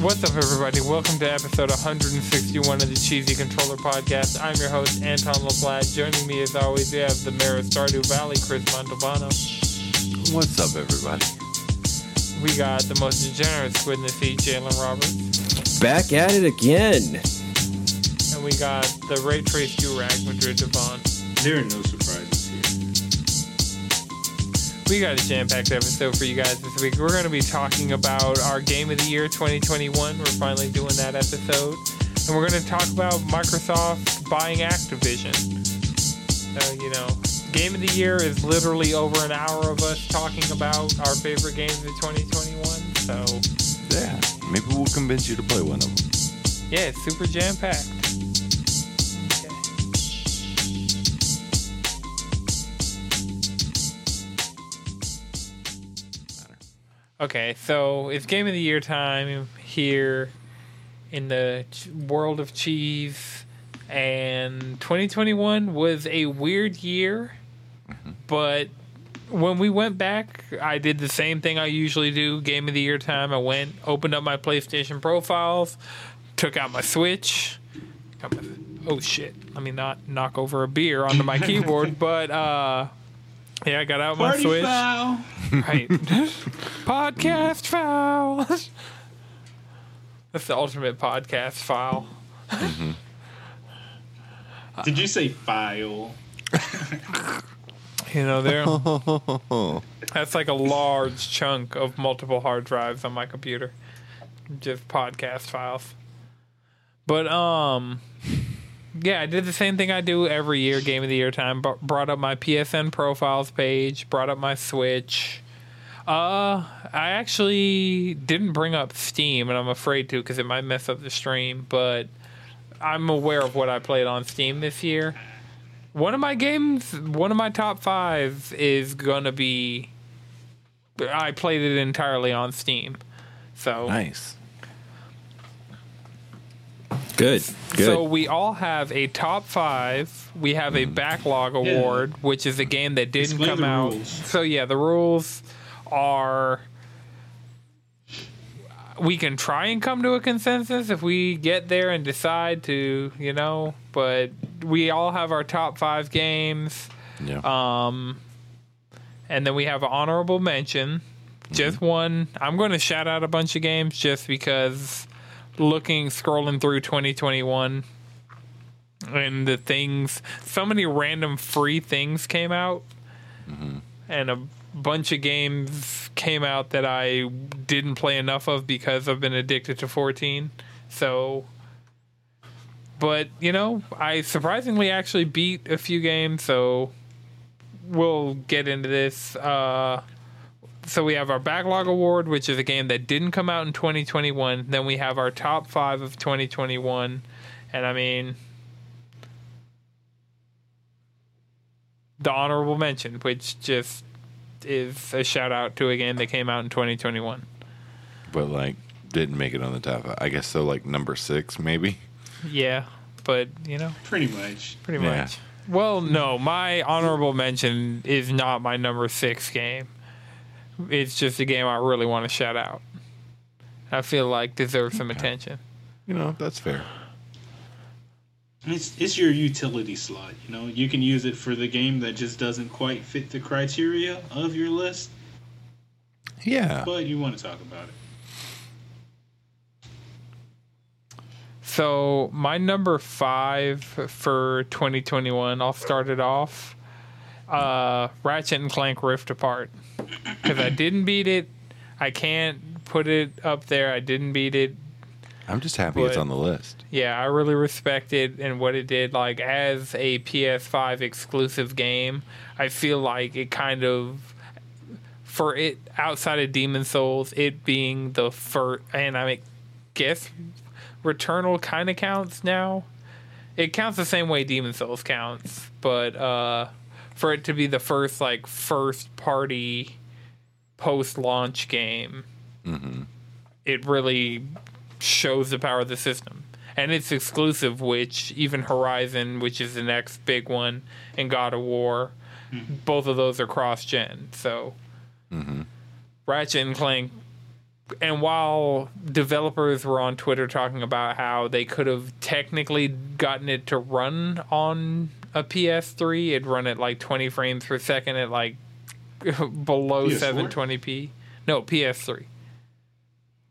What's up, everybody? Welcome to episode 161 of the Cheesy Controller Podcast. I'm your host, Anton LaPlatte. Joining me, as always, we have the mayor of Stardew Valley, Chris Montalbano. What's up, everybody? We got the most degenerate squid in the sea, Jalen Roberts. Back at it again. And we got the Ray Trace Durag, Madrid Devon. There are no surprises here. We got a jam-packed episode for you guys this week. We're going to be talking about our Game of the Year 2021. We're finally doing that episode. And we're going to talk about Microsoft buying Activision. So, you know, Game of the Year is literally over an hour of us talking about our favorite games of 2021. So, Yeah, maybe we'll convince you to play one of them. yeah, it's super jam-packed. Okay. Okay, so it's Game of the Year time here in the world of cheese, and 2021 was a weird year, but when we went back, I did the same thing I usually do. Game of the Year time, I went, opened up my PlayStation profiles, took out my Switch. my- oh shit! Let me not knock over a beer onto my keyboard, but uh, yeah, I got out my Party Switch. foul. Right. podcast foul. That's the ultimate podcast file. Did you say file? You know, there. that's like a large chunk of multiple hard drives on my computer. Just podcast files. But um yeah, I did the same thing I do every year, game of the year time. Brought up my PSN profiles page, brought up my Switch. Uh, I actually didn't bring up Steam, and I'm afraid to because it might mess up the stream. But I'm aware of what I played on Steam this year. One of my games, one of my top five is gonna be. I played it entirely on Steam, so Nice. Good. Good. So we all have a top five. We have a backlog award, which is a game that didn't Explain come out. rules. So yeah, the rules are we can try and come to a consensus if we get there and decide to, you know, but we all have our top five games. Yeah. Um, and then we have an honorable mention. Just one. I'm going to shout out a bunch of games just because looking, scrolling through 2021 and the things, so many random free things came out. And a bunch of games came out that I didn't play enough of because I've been addicted to 14. So. But, you know, I surprisingly actually beat a few games, so we'll get into this. Uh, so we have our backlog award, which is a game that didn't come out in 2021. Then we have our top five of 2021, and I mean the honorable mention, which just is a shout out to a game that came out in 2021. but like, didn't make it on the top. I guess so. Like number six, maybe. Yeah, but you know, Pretty much. pretty Yeah. much. Well, no, my honorable mention is not my number six game. It's just a game I really want to shout out. I feel like deserves some attention. You know, that's fair. It's it's your utility slot. You know, you can use it for the game that just doesn't quite fit the criteria of your list, Yeah. but you want to talk about it. So my number five for 2021, I'll start it off. Uh, Ratchet and Clank Rift Apart, because I didn't beat it. I can't put it up there. I didn't beat it. I'm just happy it's on the list. Yeah, I really respect it and what it did. Like as a PS5 exclusive game, I feel like it kind of for it outside of Demon's Souls, it being the first, and I guess Returnal kind of counts now. It counts the same way Demon's Souls counts, but uh, for it to be the first like first party post launch game, mm-hmm. it really shows the power of the system. And it's exclusive, which even Horizon, which is the next big one, and God of War, mm-hmm. both of those are cross gen. So mm-hmm. Ratchet and Clank and while developers were on Twitter talking about how they could have technically gotten it to run on a PS3, it'd run at like 20 frames per second at like below PS4? 720p. No, PS3.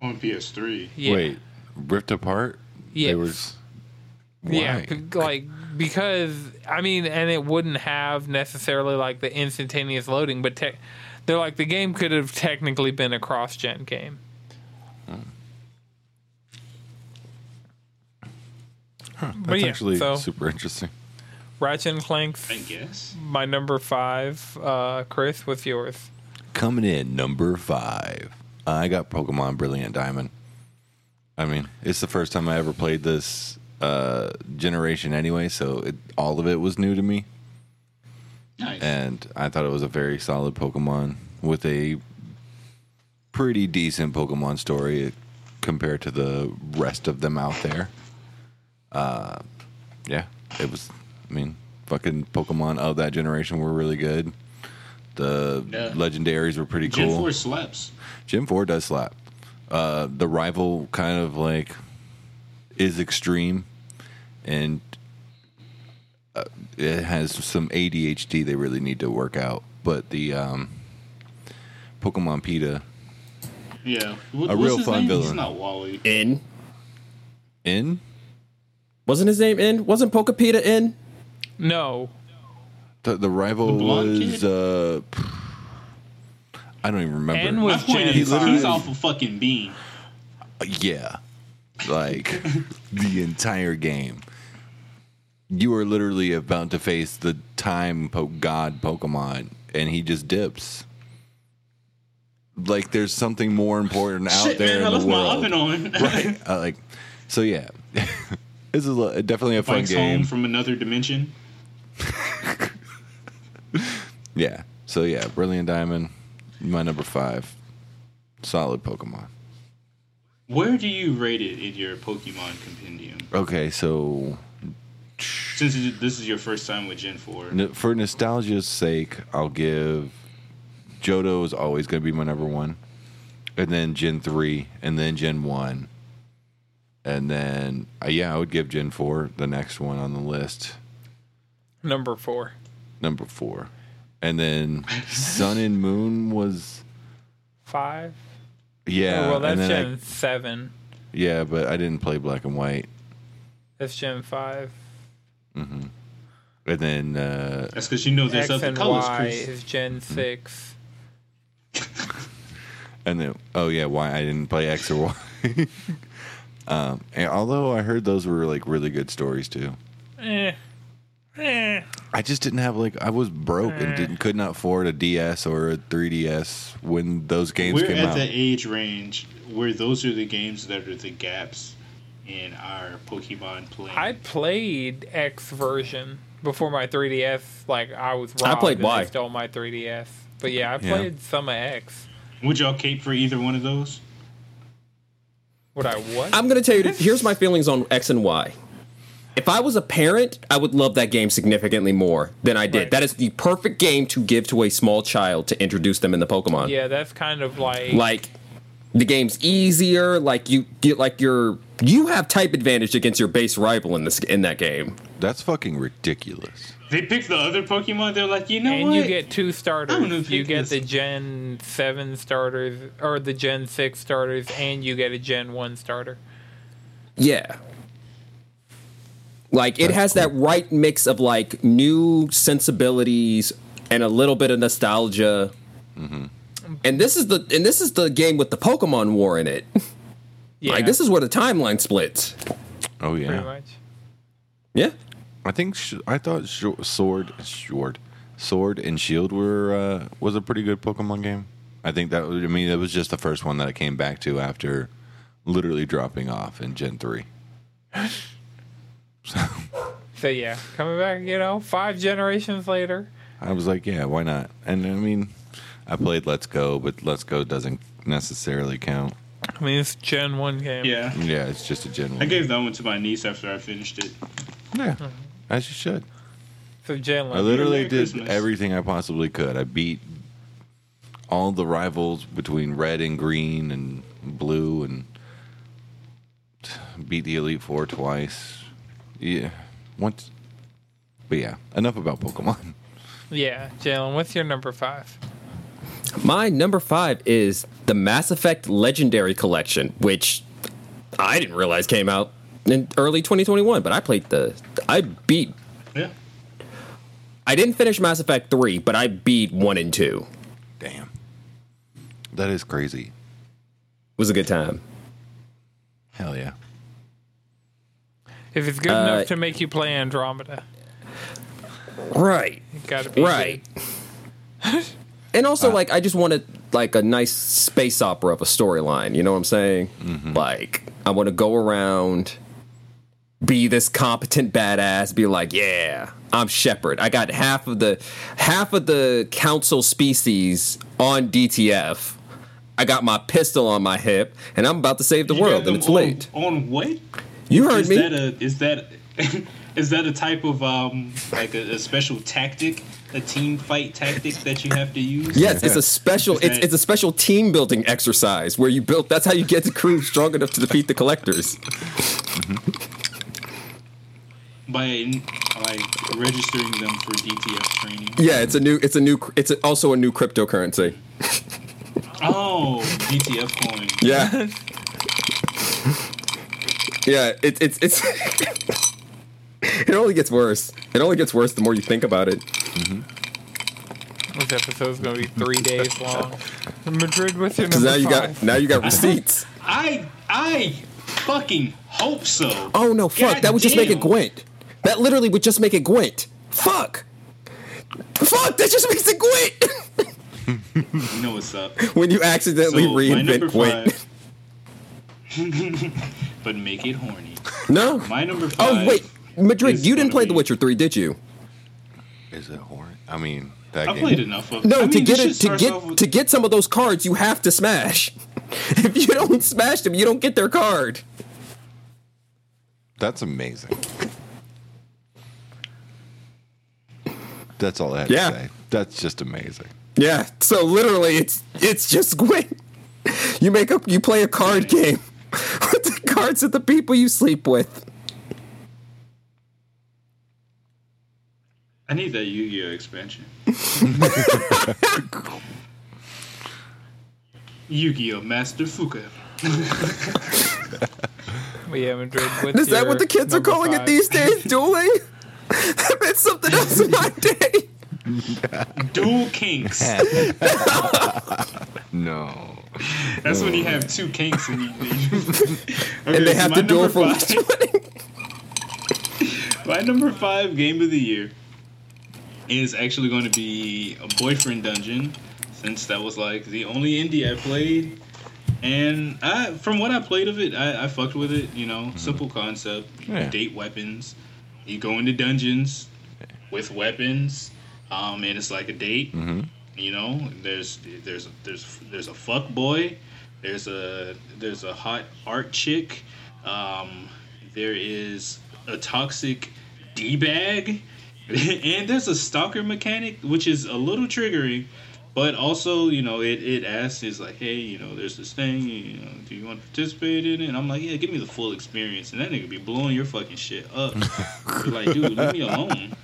On PS3. Yeah. Wait, ripped apart? Yes. They was. Yeah, Why? p- like because I mean, and it wouldn't have necessarily like the instantaneous loading, but te- they're like the game could have technically been a cross-gen game. Hmm. That's But yeah, actually so super interesting. Ratchet and Clank, I guess. my number five. Uh, Chris, with yours? Coming in number five, I got Pokemon Brilliant Diamond. I mean, it's the first time I ever played this uh, generation anyway, so it, all of it was new to me. Nice. and I thought it was a very solid Pokemon with a pretty decent Pokemon story compared to the rest of them out there. Uh, yeah, it was. I mean, fucking Pokemon of that generation were really good. The Yeah. legendaries were pretty Gen cool. 4 slaps. Gen 4 does slap. Uh, the rival kind of like is extreme and uh, it has some ADHD they really need to work out. But the um, Pokemon PETA Yeah. What, A real fun name? villain. He's not Wally. In in wasn't his name in? Wasn't Pokepita in? No, the, the rival The blonde was uh, I don't even remember. N My was point Gen is, he's off a fucking beam. Yeah. Like the entire game. You are literally about to face the time po- god Pokemon and he just dips. Like there's something more important out Shit, there man, I in left the my world. oven on. right. Uh, like so yeah. this is a, definitely a fun Bikes game. home from another dimension. yeah. So yeah, Brilliant Diamond, my number 5. Solid Pokemon. Where do you rate it in your Pokemon compendium? Okay, so Since this is your first time with Gen 4. N- for nostalgia's sake, I'll give Johto is always going to be my number one, and then Gen three, and then Gen one, and then uh, yeah, I would give Gen four the next one on the list, number four. number four, and then Sun and Moon was Five. yeah, Oh, well, that's and then Gen I- seven. yeah, but I didn't play Black and White, That's Gen five. and then uh, That's because you know there's X other and colors, Y Chris. is Gen six. And then, oh yeah, why I didn't play X or Y. um, and although I heard those were like really good stories too. Eh. Eh. I just didn't have like I was broke and didn't could not afford a DS or a 3DS when those games We're came at out. the age range where those are the games that are the gaps in our Pokemon play. I played X version before my 3DS. Like I was robbed I played Y. Stole my 3DS. But yeah, I Yeah. played some of X. Would y'all cape for either one of those? Would I what? I'm gonna tell you. Here's my feelings on X and Y. If I was a parent, I would love that game significantly more than I did. Right. That is the perfect game to give to a small child to introduce them in the Pokemon. yeah, that's kind of like, Like the game's easier. Like you get like your you have type advantage against your base rival in this in that game. That's fucking ridiculous. They picked the other Pokemon. They're like, you know and what? you get two I'm gonna starters. You get this. the Gen seven starters or the Gen six starters, and you get a Gen one starter. Yeah. Like it has that right mix of like new sensibilities and a little bit of nostalgia. And this is the and this is the game with the Pokemon War in it. Yeah, Like this is where the timeline splits. Oh pretty yeah. much. Yeah. I think sh- I thought sh- Sword Sword Sword and Shield were uh, was a pretty good Pokemon game. I think that was, I mean it was just the first one that I came back to after literally dropping off in Gen 3. So so yeah, coming back, you know, five generations later. I was like, yeah, why not? And I mean, I played Let's Go, but Let's Go doesn't necessarily count. I mean, it's Gen one game. yeah. Yeah, it's just a Gen 1. I gave that one to my niece after I finished it. Yeah, as you should. So Gen I literally Merry did Christmas. everything I possibly could. I beat all the rivals between red and green and blue and beat the Elite Four twice. Yeah, once. But yeah, enough about Pokemon. Yeah, Jalen, what's your number five? My number five is the Mass Effect Legendary Collection, which I didn't realize came out in early 2021, but I played the. I beat. Yeah. I didn't finish Mass Effect 3, but I beat 1 and 2. Damn, that is crazy. It was a good time. Hell yeah. If it's good Uh, enough to make you play Andromeda, Right. gotta be Right. And also, like, I just wanted like a nice space opera of a storyline. You know what I'm saying? Like, I want to go around, be this competent badass, be like, yeah, I'm Shepard. I got half of the half of the council species on DTF. I got my pistol on my hip, and I'm about to save the You world, and it's on, late. On what? You heard is me. That a, is that is that a type of um like a, a special tactic, a team fight tactic that you have to use? Yes, it's a special. It's that- it's a special team building exercise where you build. That's how you get the crew strong enough to defeat the collectors. by like registering them for DTF training. Yeah, it's a new. It's a new. It's a, also a new cryptocurrency. Oh, DTF coin. Yeah. yeah. It's it's it's. it only gets worse. It only gets worse the more you think about it. Mm-hmm. This episode's gonna be three days long. Madrid, with your Because number now you five? got now you got receipts. I I fucking hope so. Oh no! Fuck! God that would just make it. Gwent. That literally would just make it Gwent. Fuck. Fuck! That just makes it Gwent. You know what's up. when you accidentally So, reinvent number Gwent. five. But make it horny. No. My number oh, five. Oh wait, Madrid, you didn't play be- The Witcher Three, did you? Is it horror? I mean, that game. I game. played enough of. No, I mean, to get it to get with- to get some of those cards, you have to smash. if you don't smash them, you don't get their card. That's amazing. That's all I have Yeah. to say. That's just amazing. Yeah. So literally, it's it's just Gwent. You make a you play a card game with the cards of the people you sleep with. I need that Yu-Gi-Oh expansion. Yu-Gi-Oh Master Fuka. But yeah, Madrid. What's Is that what the kids are number calling it these days? Dueling. that meant something else in my day. Dual kinks. No. That's when you have two kinks and you. Okay, And they so have to number for five-? My number five game of the year is actually going to be a boyfriend dungeon, since that was like the only indie I played. And I, from what I played of it, I, I fucked with it. You know, simple concept. Yeah. date weapons. You go into dungeons with weapons, um, and it's like a date. You know, there's there's there's there's a fuck boy. There's a there's a hot art chick. Um, there is a toxic d bag, and there's a stalker mechanic, which is a little triggering. But also, you know, it, it asks, is like, hey, you know, there's this thing, you know, do you want to participate in it? And I'm like, yeah, give me the full experience. And that nigga be blowing your fucking shit up. Like, dude, leave me alone.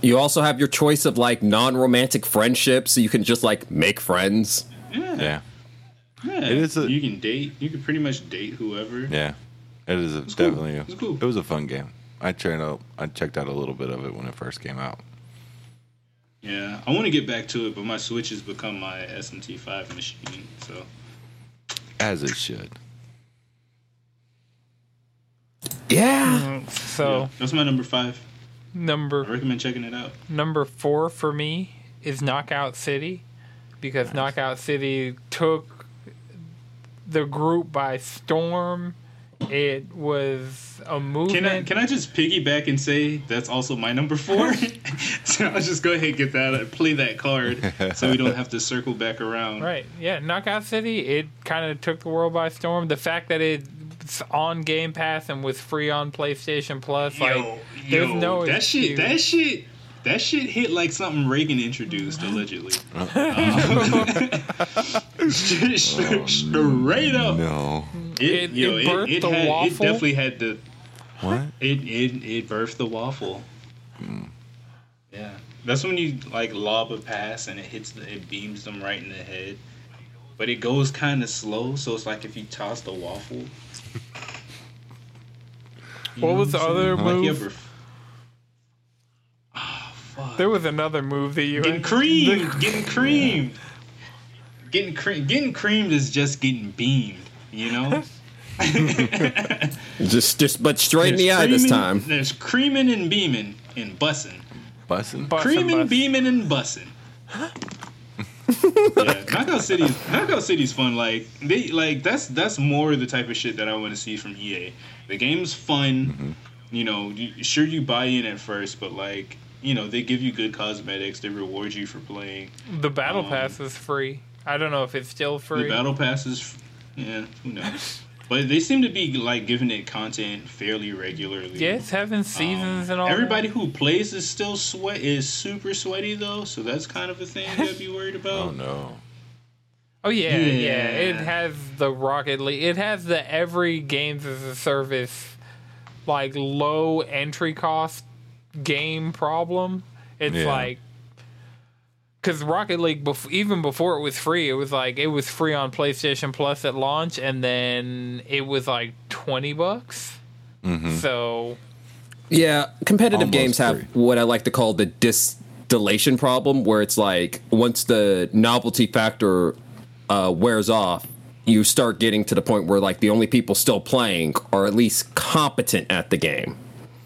You also have your choice of like non-romantic friendships, so you can just like make friends. Yeah. Yeah. Yeah. It is a- you can date, you can pretty much date whoever. Yeah. It is a, cool. definitely. A, It's cool. It was a fun game. I checked out. I checked out a little bit of it when it first came out. Yeah, I want to get back to it, but my Switch has become my SMT5 machine. So As it should. Yeah. Mm, so that's my number five. I number recommend checking it out. number four for me is Knockout City, because Knockout City took the group by storm. It was a movement. Can I can I just piggyback and say that's also my number four? so I'll just go ahead and get that play that card so we don't have to circle back around. Right. Yeah. Knockout City, it kind of took the world by storm. The fact that it's on Game Pass and was free on PlayStation Plus, Yo, like, there's yo, no that shit that shit that shit hit like something Reagan introduced allegedly. Um, straight up, No. it, It- yo, it it, birthed it, the had, it waffle? definitely had the What? it it it birthed the waffle. Yeah, that's when you like lob a pass and it hits the, it beams them right in the head, but it goes kind of slow, so it's like if you toss the waffle. You What know was the I'm other saying? Like you move? ever- Ah, fuck. There was another move that you Getting creamed, getting creamed, getting cre- getting creamed is just getting beamed. You know, Just, just, but straight in the eye this time. There's creaming and beaming and bussing. Bussing, Bus and Creaming, bus. beaming, and bussing. yeah, Knockout City. is- Knockout City's fun. Like they like that's that's more the type of shit that I want to see from EA. The game's fun. Mm-hmm. You know, you, sure you buy in at first, but like you know they give you good cosmetics. They reward you for playing. The battle Um, pass is free. I don't know if it's still free. The battle passes. Yeah, who knows? But they seem to be like giving it content fairly regularly. yeah, it's having seasons and all. Everybody that. who plays is still sweat is super sweaty though, so that's kind of a thing you gotta be worried about. Oh no. Oh yeah, yeah, Yeah. It has the Rocket League. It has the every games as a service, like low entry cost game problem. It's Yeah. like because Rocket League, bef- even before it was free, it was like it was free on PlayStation Plus at launch, and then it was like twenty bucks. So Yeah, competitive Almost games have what I like to call the distillation problem, where it's like once the novelty factor uh, wears off, you start getting to the point where like the only people still playing are at least competent at the game.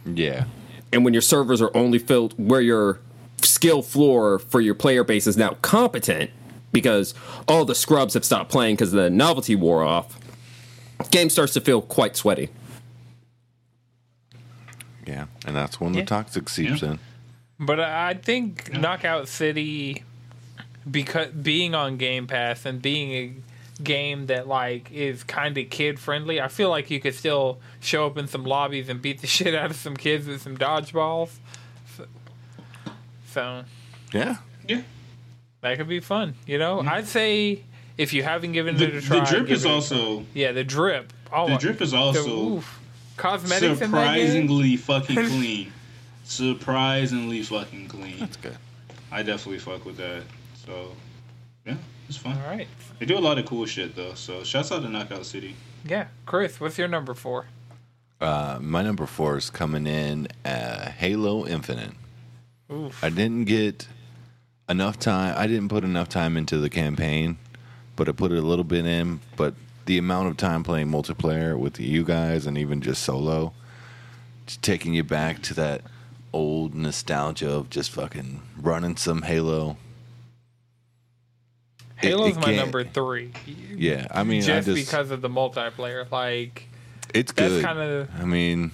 Yeah. And when your servers are only filled where your skill floor for your player base is now competent because all the scrubs have stopped playing because the novelty wore off, game starts to feel quite sweaty. Yeah. And that's when Yeah. the toxic seeps Yeah. in. But I think Knockout City, because being on Game Pass and being a game that like is kind of kid friendly, I feel like you could still show up in some lobbies and beat the shit out of some kids with some dodgeballs. So, so Yeah. Yeah. that could be fun. You know, mm-hmm. I'd say if you haven't given The, it a try, the drip is it also yeah, the drip. Oh, the drip is the- also oof. cosmetics in that game. surprisingly fucking clean. Surprisingly fucking clean. That's good. I definitely fuck with that. So yeah, it's fun. All right, They do a lot of cool shit though. So shouts out to Knockout City. yeah, Chris, what's your number four? Uh, my number four is coming in uh, Halo Infinite. Oof. I didn't get enough time. I didn't put enough time into the campaign, but I put a little bit in. But the amount of time playing multiplayer with you guys and even just solo, just taking you back to that old nostalgia of just fucking running some Halo. Halo's it my number three. Yeah, I mean, just, I just because of the multiplayer. Like it's that's good. kinda- I mean,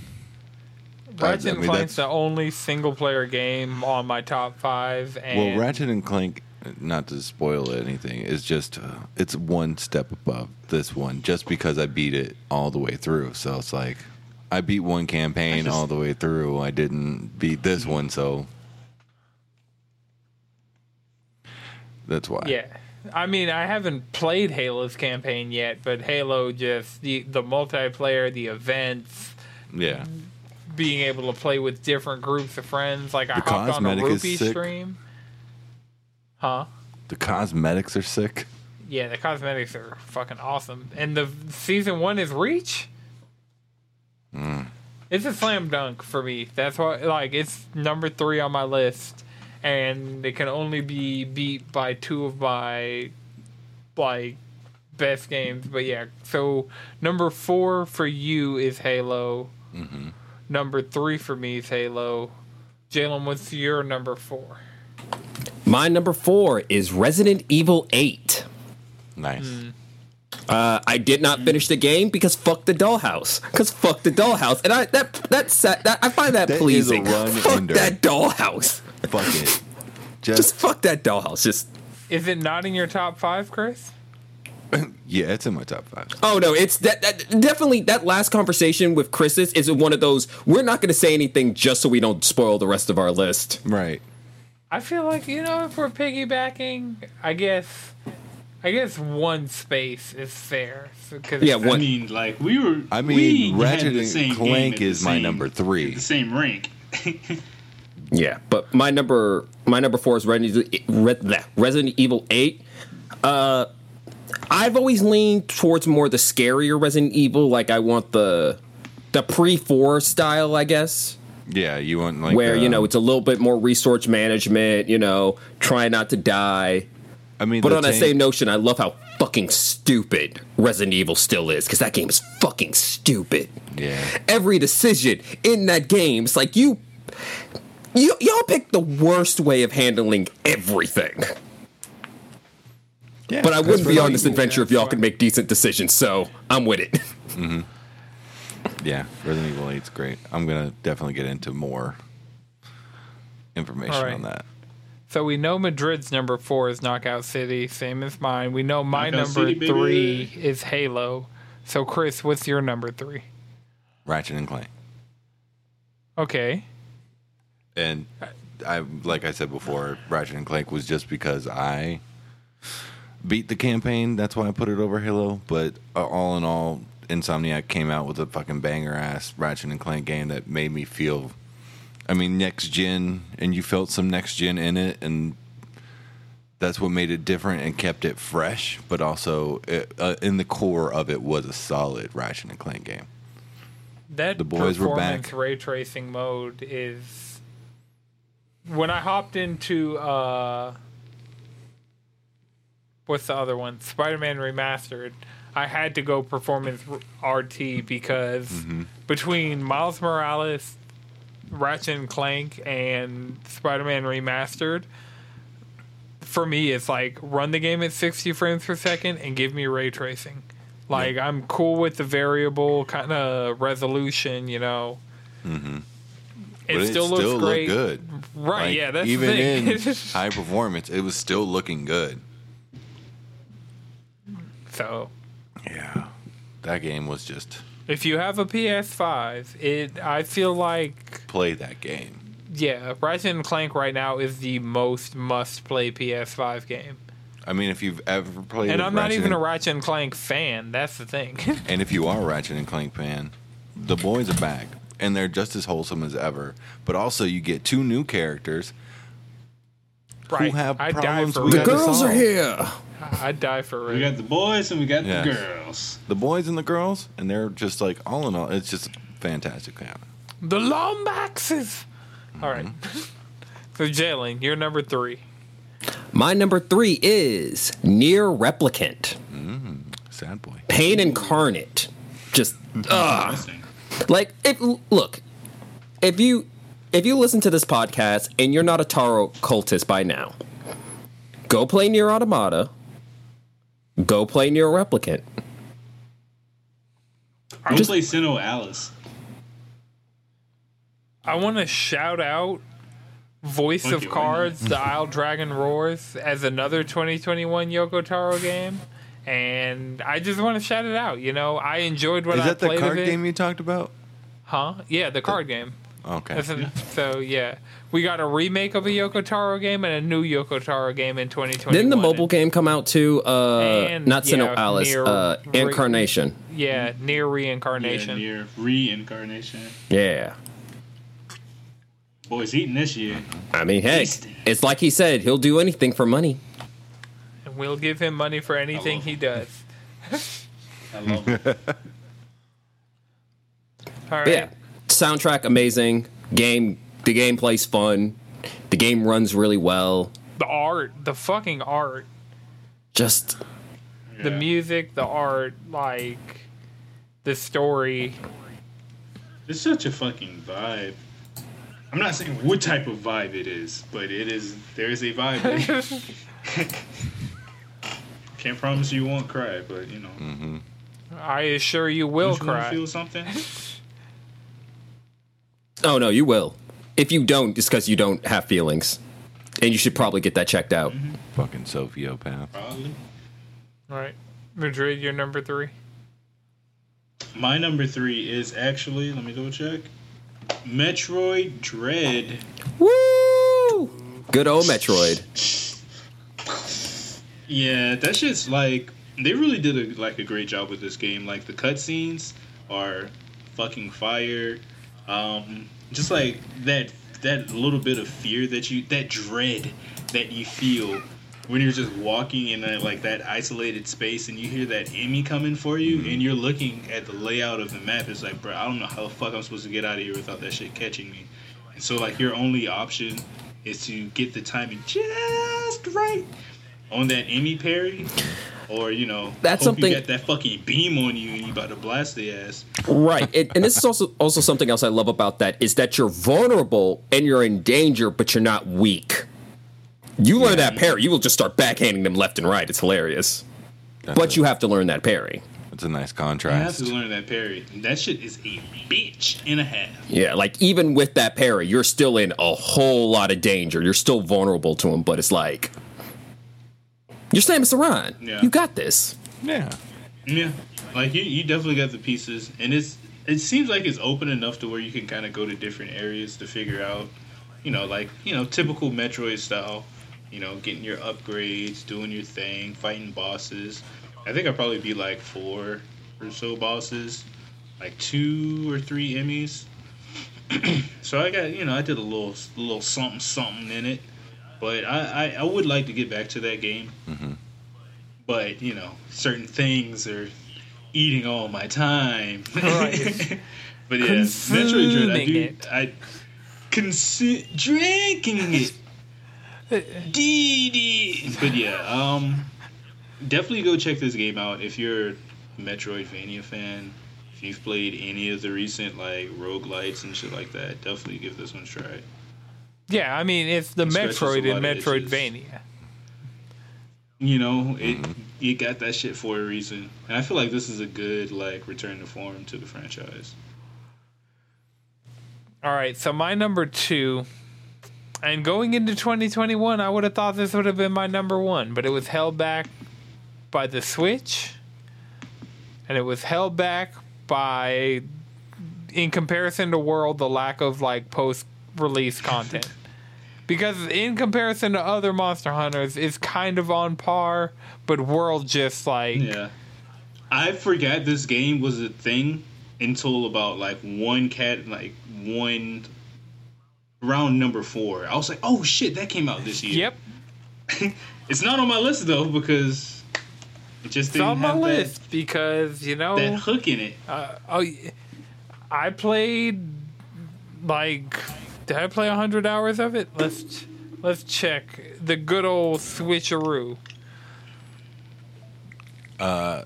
Ratchet I and mean, Clank's the only single player game on my top five. And Well, Ratchet and Clank, not to spoil anything, is just uh, it's one step above this one, just because I beat it all the way through. So it's like I beat one campaign just- all the way through. I didn't beat this one, so that's why. yeah, I mean, I haven't played Halo's campaign yet, but Halo just the the multiplayer, the events, yeah. being able to play with different groups of friends. Like I hopped on a Rupee stream. Huh? The cosmetics are sick. Yeah, the cosmetics are fucking awesome. And the season one is Reach. Mm. It's a slam dunk for me. That's why, like, it's number three on my list, and it can only be beat by two of my, like, best games. But yeah, so number four for you is Halo. Number three for me is Halo. Jalen, what's your number four? My number four is Resident Evil 8. Nice. Uh, I did not finish the game because fuck the dollhouse. Because fuck the dollhouse, and I that that set that I find that, That is a pleasing. run fuck ender. that dollhouse. Fuck it. Just Just fuck that dollhouse. Just Is it not in your top five, Chris? Yeah, it's in my top five. Oh no, it's that, that definitely that last conversation with Chris is, is one of those. We're not going to say anything just so we don't spoil the rest of our list. Right. I feel like you know if we're piggybacking, I guess, I guess one space is fair. So, cause Yeah, I one- mean, like we were. I mean, had Ratchet and Clank is my number three. The same rank. Yeah, but my number my number four is Resident, Evil Eight. Uh, I've always leaned towards more the scarier Resident Evil. Like I want the the pre four style, I guess, Yeah, you want like where you um, know it's a little bit more resource management. You know, try not to die. I mean, But on that same notion, I love how fucking stupid Resident Evil still is because that game is fucking stupid. yeah, Every decision in that game, it's like you, you y'all picked the worst way of handling everything. yeah. But I wouldn't be on this adventure if y'all could make decent decisions, so I'm with it. Mm-hmm. Yeah, Resident Evil 8's great. I'm gonna definitely get into more information All right. on that. So we know Madrid's number four is Knockout City, same as mine. We know my Knockout number City, baby. three is Halo. So Chris, what's your number three? Ratchet and Clank, Okay. And I like I said before, Ratchet and Clank was just because I beat the campaign. That's why I put it over Halo. But uh, all in all, Insomniac came out with a fucking banger ass Ratchet and Clank game that made me feel. I mean, next gen, and you felt some next gen in it, and that's what made it different and kept it fresh. But also, it, uh, in the core of it, was a solid Ratchet and Clank game. That The boys were back. ray tracing mode is when I hopped into uh what's the other one? Spider-Man Remastered. I had to go performance RT because Mm-hmm. between Miles Morales, Ratchet and Clank, and Spider-Man Remastered, for me, it's like run the game at 60 frames per second and give me ray tracing. Like I'm cool with the variable kind of resolution, you know. Mm-hmm. It still looks looked great, good. right? Like, yeah, that's even in high performance, it was still looking good. so Yeah, that game was just if you have a PS5, it I feel like play that game. yeah, Ratchet and Clank right now is the most must-play PS5 game. I mean, if you've ever played, And I'm not Ratchet even a Ratchet and Clank fan. That's the thing. and if you are a Ratchet and Clank fan, the boys are back, and they're just as wholesome as ever. But also, you get two new characters right? have I'd die problems for The Red. gotta girls are here. I'd die for We got the boys and we got Yeah. the girls. the boys and the girls, and they're just like all in all, it's just fantastic. Yeah. The Lombaxes. All right. Mm-hmm. so Jalen, you're number three. My number three is NieR Replicant, Sad boy. Pain Incarnate. Just ugh. Interesting. like if look, if you if you listen to this podcast and you're not a Taro cultist by now, go play NieR Automata. Go play NieR Replicant. I would Just- play SINoALICE. I want to shout out Voice Okay, of why Cards, The Isle Dragon Roars as another 2021 Yoko Taro game. And I just want to shout it out. You know, I enjoyed what Is I played. Is that the played card of it. game you talked about? Huh? Yeah, the card game. Okay. That's a- So yeah, we got a remake of a Yoko Taro game and a new Yoko Taro game in 2020. Didn't the mobile game come out too? Uh, And, not Sinnoh yeah, Alice, NieR uh, Re- Incarnation. Yeah, NieR Yeah, reincarnation. NieR reincarnation. Yeah. Boys eating this year. I mean, hey, it's like he said, he'll do anything for money. And we'll give him money for anything he does. I love it. All right. But yeah, soundtrack amazing. Game, the gameplay's fun. The game runs really well. The art, the fucking art, Just the Yeah. music, the art, like the story. It's such a fucking vibe. I'm not saying what type of vibe it is, but it is. There is a vibe. Can't promise you won't cry, but you know. Mm-hmm. I assure you will Don't you cry. Feel something? oh no, you will. If you don't, it's because you don't have feelings, and you should probably get that checked out. Mm-hmm. Fucking sociopath. Probably. All right. Madrid, your number three. My number three is actually, let me double check. Metroid Dread. Woo! Good old Metroid. Yeah, that shit's like they really did a like a great job with this game. Like the cutscenes are fucking fire. Um, just like that that little bit of fear that you that dread that you feel when you're just walking in that like that isolated space and you hear that enemy coming for you and you're looking at the layout of the map. It's like, bro, I don't know how the fuck I'm supposed to get out of here without that shit catching me. And so like your only option is to get the timing just right on that EMMI parry, or you know, That's hope something- you got that fucking beam on you and you about to blast the ass. Right. And, and this is also also something else I love about that is that you're vulnerable and you're in danger, but you're not weak. You learn that parry, you will just start backhanding them left and right. It's hilarious. That's But a, you have to learn that parry. It's a nice contrast. You have contrast. to learn that parry. That shit is a bitch and a half. Yeah, like even with that parry, you're still in a whole lot of danger. You're still vulnerable to him, but it's like you're Samus Aran. Yeah. You got this. Yeah. Yeah, like you, you definitely got the pieces, and it's it seems like it's open enough to where you can kind of go to different areas to figure out, you know, like you know, typical Metroid style. You know, getting your upgrades, doing your thing, fighting bosses. I think I'll probably be like four or so bosses, like two or three EMMIs. so I got, you know, I did a little, little something, something in it. But I, I, I would like to get back to that game. But you know, certain things are eating all my time. Right. but yeah, Metroid Dread, I do, it. I consu- drinking it. Dee dee. But yeah, um, definitely go check this game out if you're a Metroidvania fan. If you've played any of the recent like roguelites and shit like that, definitely give this one a try. Yeah, I mean it's the It scratches a Metroid in lot of itches. Metroidvania. You know, it Mm-hmm. you got that shit for a reason, and I feel like this is a good like return to form to the franchise. All right, so my number two, and going into 2021, I would have thought this would have been my number one, but it was held back by the Switch, and it was held back by, in comparison to World, the lack of like post-release content. Because in comparison to other Monster Hunters, it's kind of on par, but World just like Yeah, I forget this game was a thing until about like one cat like one round number four. I was like, oh shit, that came out this year. yep, It's not on my list though because it just it's didn't on my list because you know that, hook in it. Uh, oh, I played like did I play hundred hours of it? Let's let's check the good old switcheroo. Uh,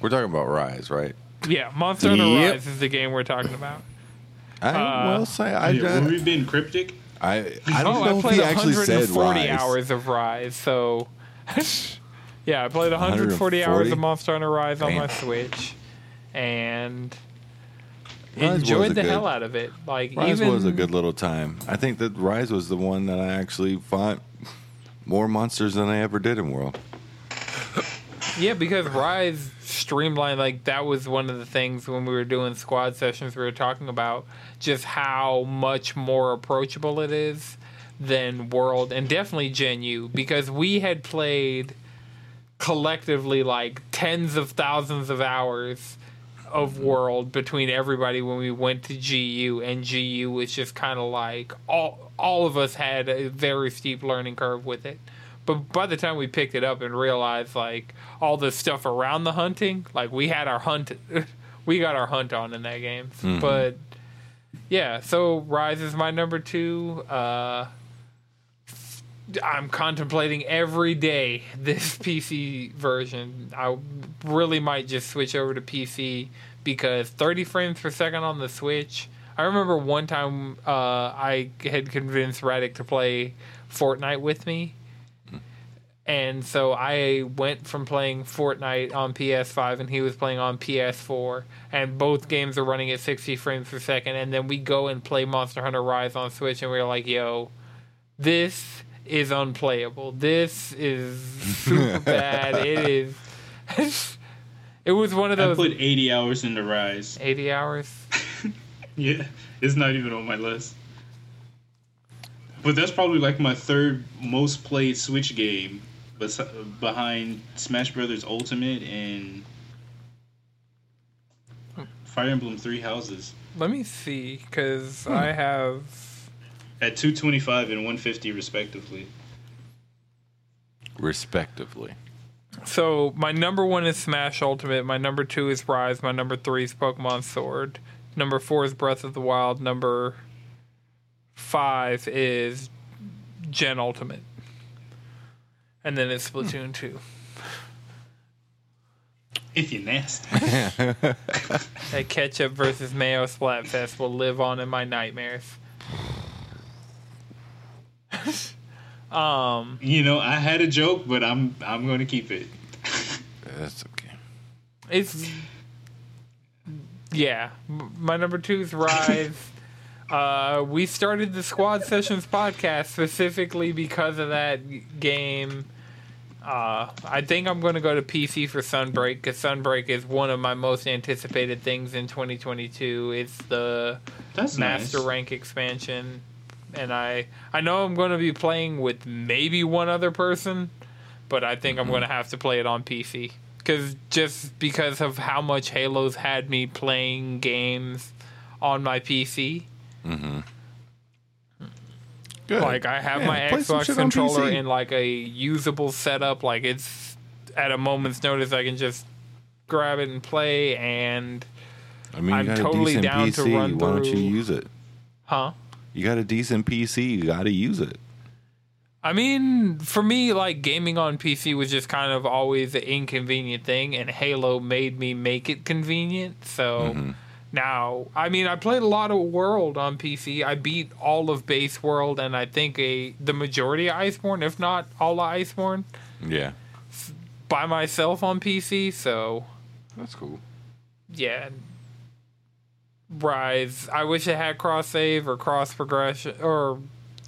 We're talking about Rise, right? Yeah, Monster Hunter Yep. Rise is the game we're talking about. I will say I, yeah, I, we been cryptic. I, I don't oh, know I if played he actually said 140 Rise. hours of Rise, so yeah, I played 140 hours 140? of Monster Hunter Rise on my Switch, and Rise enjoyed the good- hell out of it. Like Rise even was a good little time. I think that Rise was the one that I actually fought more monsters than I ever did in World. Yeah, because Rise streamlined like that was one of the things when we were doing squad sessions we were talking about just how much more approachable it is than World and definitely Gen U because we had played collectively like tens of thousands of hours of World between everybody when we went to GU and GU was just kind of like all all of us had a very steep learning curve with it. But by the time we picked it up and realized like all the stuff around the hunting, like we had our hunt, we got our hunt on in that game. But yeah, so Rise is my number two. Uh, I'm contemplating every day this PC version. I really might just switch over to PC because 30 frames per second on the Switch. I remember one time uh, I had convinced Raddick to play Fortnite with me. And so I went from playing Fortnite on PS5 and he was playing on PS4. And both games are running at 60 frames per second. And then we go and play Monster Hunter Rise on Switch and we are like, yo, this is unplayable. This is super bad. It is. it was one of those. I put 80 hours into Rise. 80 hours. Yeah, it's not even on my list. But that's probably like my third most played Switch game, bes- behind Smash Brothers Ultimate and Fire Emblem Three Houses Let me see, because Hmm. I have. At 225 and 150 respectively. respectively. So my number one is Smash Ultimate. My number two is Rise. My number three is Pokemon Sword. Number four is Breath of the Wild. Number five is Gen Ultimate. And then it's Splatoon 2. If you're nasty. That ketchup versus mayo Splatfest will live on in my nightmares. Um, you know, I had a joke, but I'm I'm going to keep it. That's okay. it's yeah. My number two is Rise. uh, we started the Squad Sessions podcast specifically because of that game. Uh, I think I'm going to go to PC for Sunbreak because Sunbreak is one of my most anticipated things in 2022. It's the That's Master nice. Rank expansion, and I I know I'm going to be playing with maybe one other person, but I think I'm going to have to play it on PC because just because of how much Halo's had me playing games on my PC. Mm-hmm. Good. Like I have Yeah, my Xbox controller in like a usable setup. Like it's at a moment's notice, I can just grab it and play. And I mean, you I'm got totally a decent down to PC. run Why don't you use it? huh? You got a decent PC. You got to use it. I mean, for me, like gaming on PC was just kind of always an inconvenient thing, and Halo made me make it convenient. So mm-hmm. now, I mean, I played a lot of World on PC. I beat all of Base World, and I think a the majority of Iceborne, if not all of Iceborne, Yeah, by myself on PC. So that's cool. yeah. Rise. I wish it had cross save or cross progression or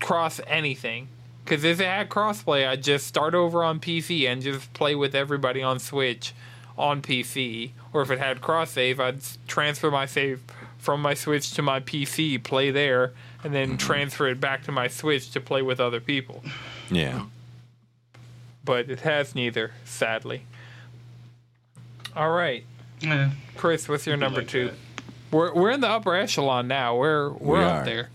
cross anything. Because if it had crossplay, I'd just start over on PC and just play with everybody on Switch on PC. Or if it had cross save, I'd transfer my save from my Switch to my PC, play there, and then transfer it back to my Switch to play with other people. Yeah. But it has neither, sadly. All right. Eh, Chris, what's your number like two? that. We're we're in the upper echelon now. We're we're We up are. there.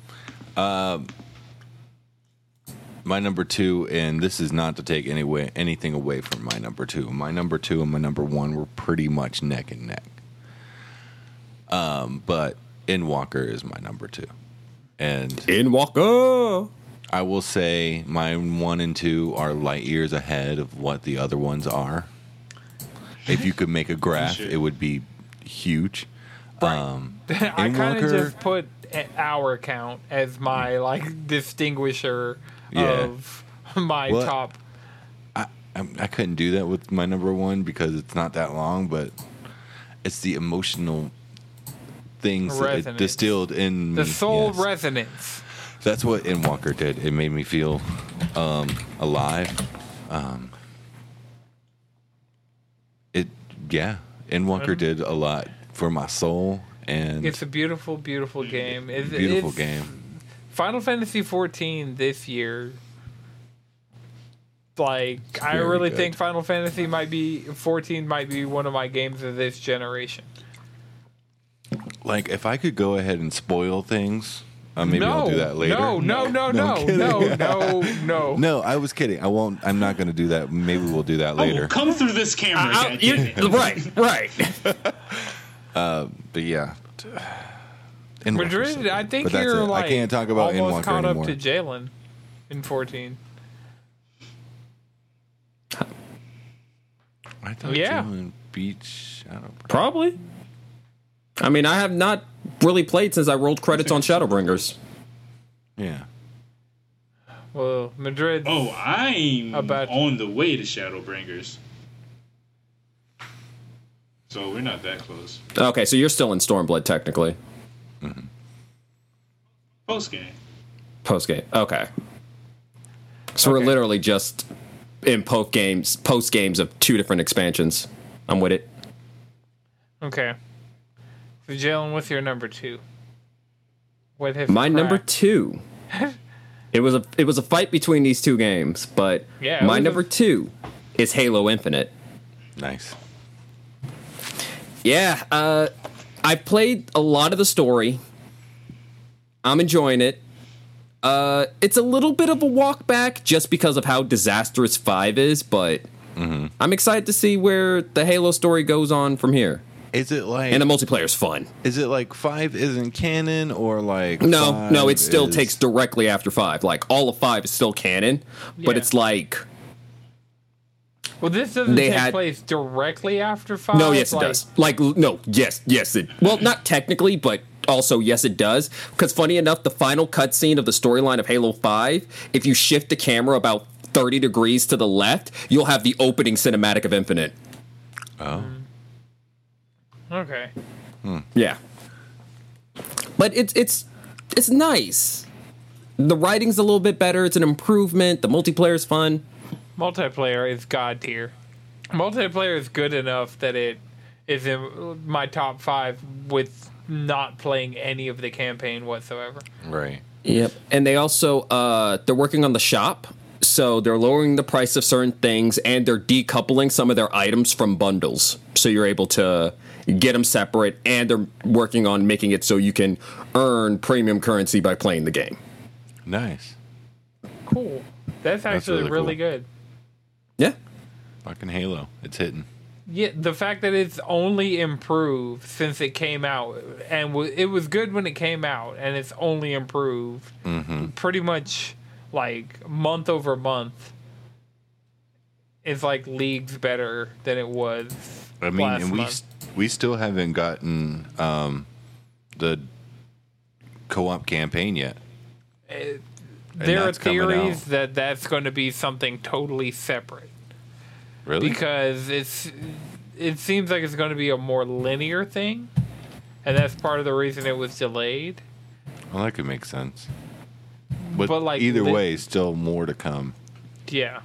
My number two, and this is not to take any way, anything away from my number two. My number two and my number one were pretty much neck and neck. Um, but Walker is my number two, and Endwalker. I will say my one and two are light years ahead of what the other ones are. If you could make a graph, it would be huge. Right. Um, I kind of just put a- hour count as my like distinguisher Yeah. of my Well, top. I, I couldn't do that with my number one because it's not that long, but it's the emotional things that distilled in The soul Yes. resonance. That's what Endwalker did. It made me feel um, alive. Um, it, yeah, Endwalker Um, did a lot for my soul and It's a beautiful, beautiful game. It's, beautiful it's- game. Final Fantasy 14 this year. Like I really good. think Final Fantasy might be 14 might be one of my games of this generation. Like, if I could go ahead and spoil things, uh, maybe no, I'll do that later. No, no, no, No, no, I'm no, no, no. No, I was kidding. I won't. I'm not going to do that. Maybe we'll do that I will later. come through this camera. I- God you- damn it. right, right. But yeah. Endwalker's so Madrid, good. I think you're it. like I can't talk about almost Endwalker caught anymore. up to Jalen in 14. I thought Yeah. Jalen beat Shadowbringers. Probably. I mean, I have not really played since I rolled credits on Shadowbringers. Yeah. Well, Madrid. Oh, I'm About- on the way to Shadowbringers. So we're not that close. Okay, so you're still in Stormblood technically. Mm-hmm. Post game. Post game. Okay. So we're literally just in post games, post games of two different expansions. I'm with it. Okay. So Jalen, what's your number two? What has My number two. it was a it was a fight between these two games, but Yeah, my was a- number two is Halo Infinite. Nice. Yeah, uh, I've played a lot of the story. I'm enjoying it. Uh, it's a little bit of a walk back just because of how disastrous five is, but I'm excited to see where the Halo story goes on from here. Is it like And the multiplayer's fun. is it like five isn't canon or like No, five no, it still is- takes directly after five. Like all of five is still canon, but it's like Well, this doesn't They take had- place directly after five. no, yes, it does. Like no, yes, yes, it. Well, not technically, but also yes, it does. Because funny enough, the final cutscene of the storyline of Halo Five, if you shift the camera about thirty degrees to the left, you'll have the opening cinematic of Infinite. Oh. Hmm. Okay. Hmm. Yeah, but it's it's it's nice. The writing's a little bit better. It's an improvement. The multiplayer's fun. Multiplayer is god tier. Multiplayer is good enough that it is in my top five with not playing any of the campaign whatsoever. Right. Yep. And they also uh they're working on the shop. So they're lowering the price of certain things and they're decoupling some of their items from bundles. So you're able to get them separate and they're working on making it so you can earn premium currency by playing the game. Nice. Cool. That's actually really really, cool. good. Yeah. Fucking Halo. It's hitting. Yeah, the fact that it's only improved since it came out, and w- it was good when it came out, and it's only improved pretty much like month over month. It's like leagues better than it was. I mean, last and we month. we still haven't gotten um, the co-op campaign yet. There are theories that that's going to be something totally separate Really? because it's it seems like it's going to be a more linear thing, and that's part of the reason it was delayed. well, that could make sense. But, But, like, either way, still more to come. Yeah.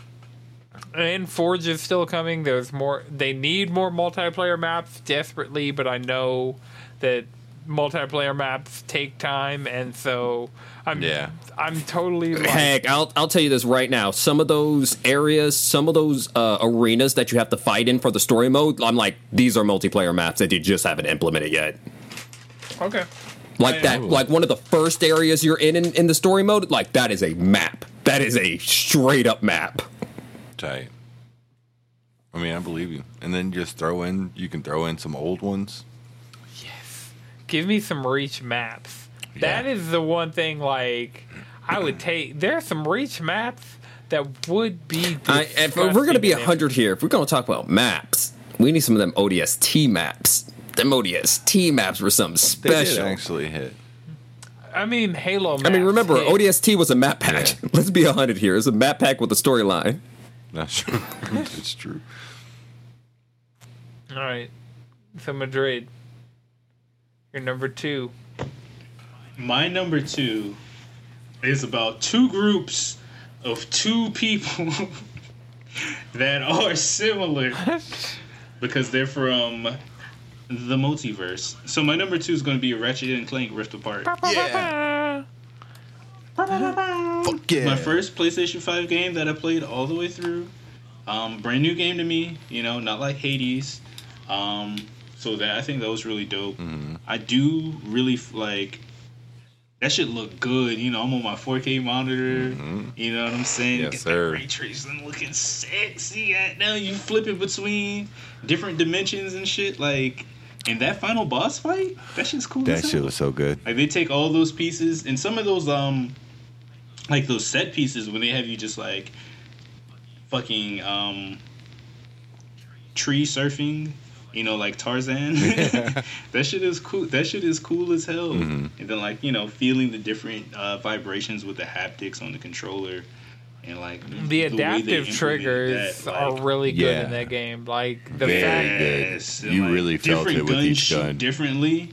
And Forge is still coming. There's more. They need more multiplayer maps desperately, but I know that multiplayer maps take time, and so I'm Yeah. I'm totally like, Heck, I'll I'll tell you this right now. Some of those areas, some of those uh, arenas that you have to fight in for the story mode, I'm like, these are multiplayer maps that you just haven't implemented yet. okay. Like Yeah. that, like one of the first areas you're in, in in the story mode, like that is a map. That is a straight up map. Tight. I mean, I believe you. And then just throw in. You can throw in some old ones. Give me some reach maps. That Yeah. is the one thing. Like I would take. There are some reach maps that would be. I, if we're gonna be a hundred here, if we're gonna talk about maps, we need some of them ODST maps. Them ODST maps were something They did special. actually hit. I mean, Halo. Maps I mean, remember hit. ODST was a map pack. Let's be a hundred here. It's a map pack with a storyline. That's true. it's true. All right. So Madrid, you're number two. My number two is about two groups of two people that are similar because they're from the multiverse. So my number two is going to be Ratchet and Clank Rift Apart. Yeah. Fuck yeah. My first PlayStation 5 game that I played all the way through. Um, brand new game to me, you know, not like Hades. Um, so that I think that was really dope. Mm-hmm. I do really like that should look good. You know, I'm on my 4K monitor. You know what I'm saying? Mm-hmm. Yes, Get sir. that ray tracing looking sexy. Right now you flip it between different dimensions and shit. Like, and that final boss fight, that shit's cool. That shit was so good. Like they take all those pieces and some of those um like those set pieces when they have you just like fucking um tree surfing, you know, like Tarzan. that shit is cool. That shit is cool as hell. Mm-hmm. And then like, you know, feeling the different uh, vibrations with the haptics on the controller and like The way they adaptive triggers that, are really good Yeah. in that game. Like the Very fact good. Yes, and, You really felt different it with guns each shoot gun. differently.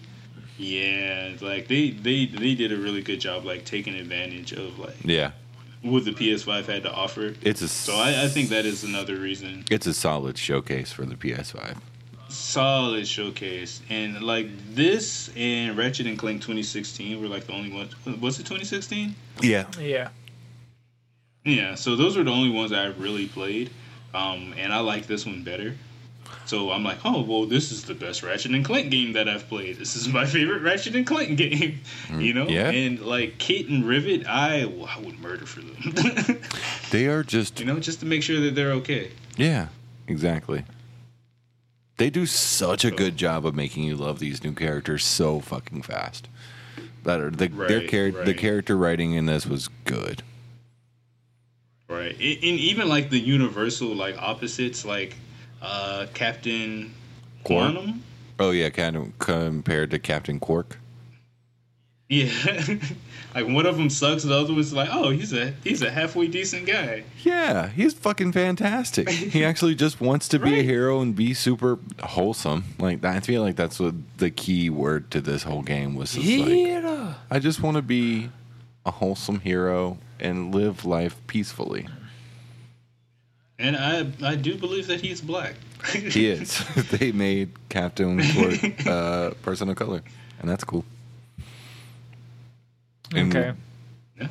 Yeah, like they they they did a really good job, like taking advantage of like Yeah. what the PS5 had to offer. It's a So I, I think that is another reason. it's a solid showcase for the PS5. Solid showcase, and like this and Ratchet and Clank 2016 were like the only ones. Was it 2016? Yeah. Yeah. Yeah, so those were the only ones I really played, um, and I like this one better. So I'm like, oh well, this is the best Ratchet and Clank game that I've played. This is my favorite Ratchet and Clank game, you know. yeah. And like Kit and Rivet, I I would murder for them, They are just you know, just to make sure that they're okay. Yeah, exactly. They do such a good job of making you love these new characters so fucking fast. That are the their Right, the character writing in this was good. Right, and, even like the universal like opposites, like uh Captain Quark? Quantum. Oh yeah, kind of compared to Captain Quark. Yeah, like one of them sucks, the other one's like, oh, he's a he's a halfway decent guy. Yeah, he's fucking fantastic. he actually just wants to be a hero and be super wholesome. Like I feel like that's what the key word to this whole game was. Just like, I just want to be a wholesome hero and live life peacefully. And I I do believe that he's black. He is. they made Captain Quark uh, person of color, and that's cool. And Okay. Yeah.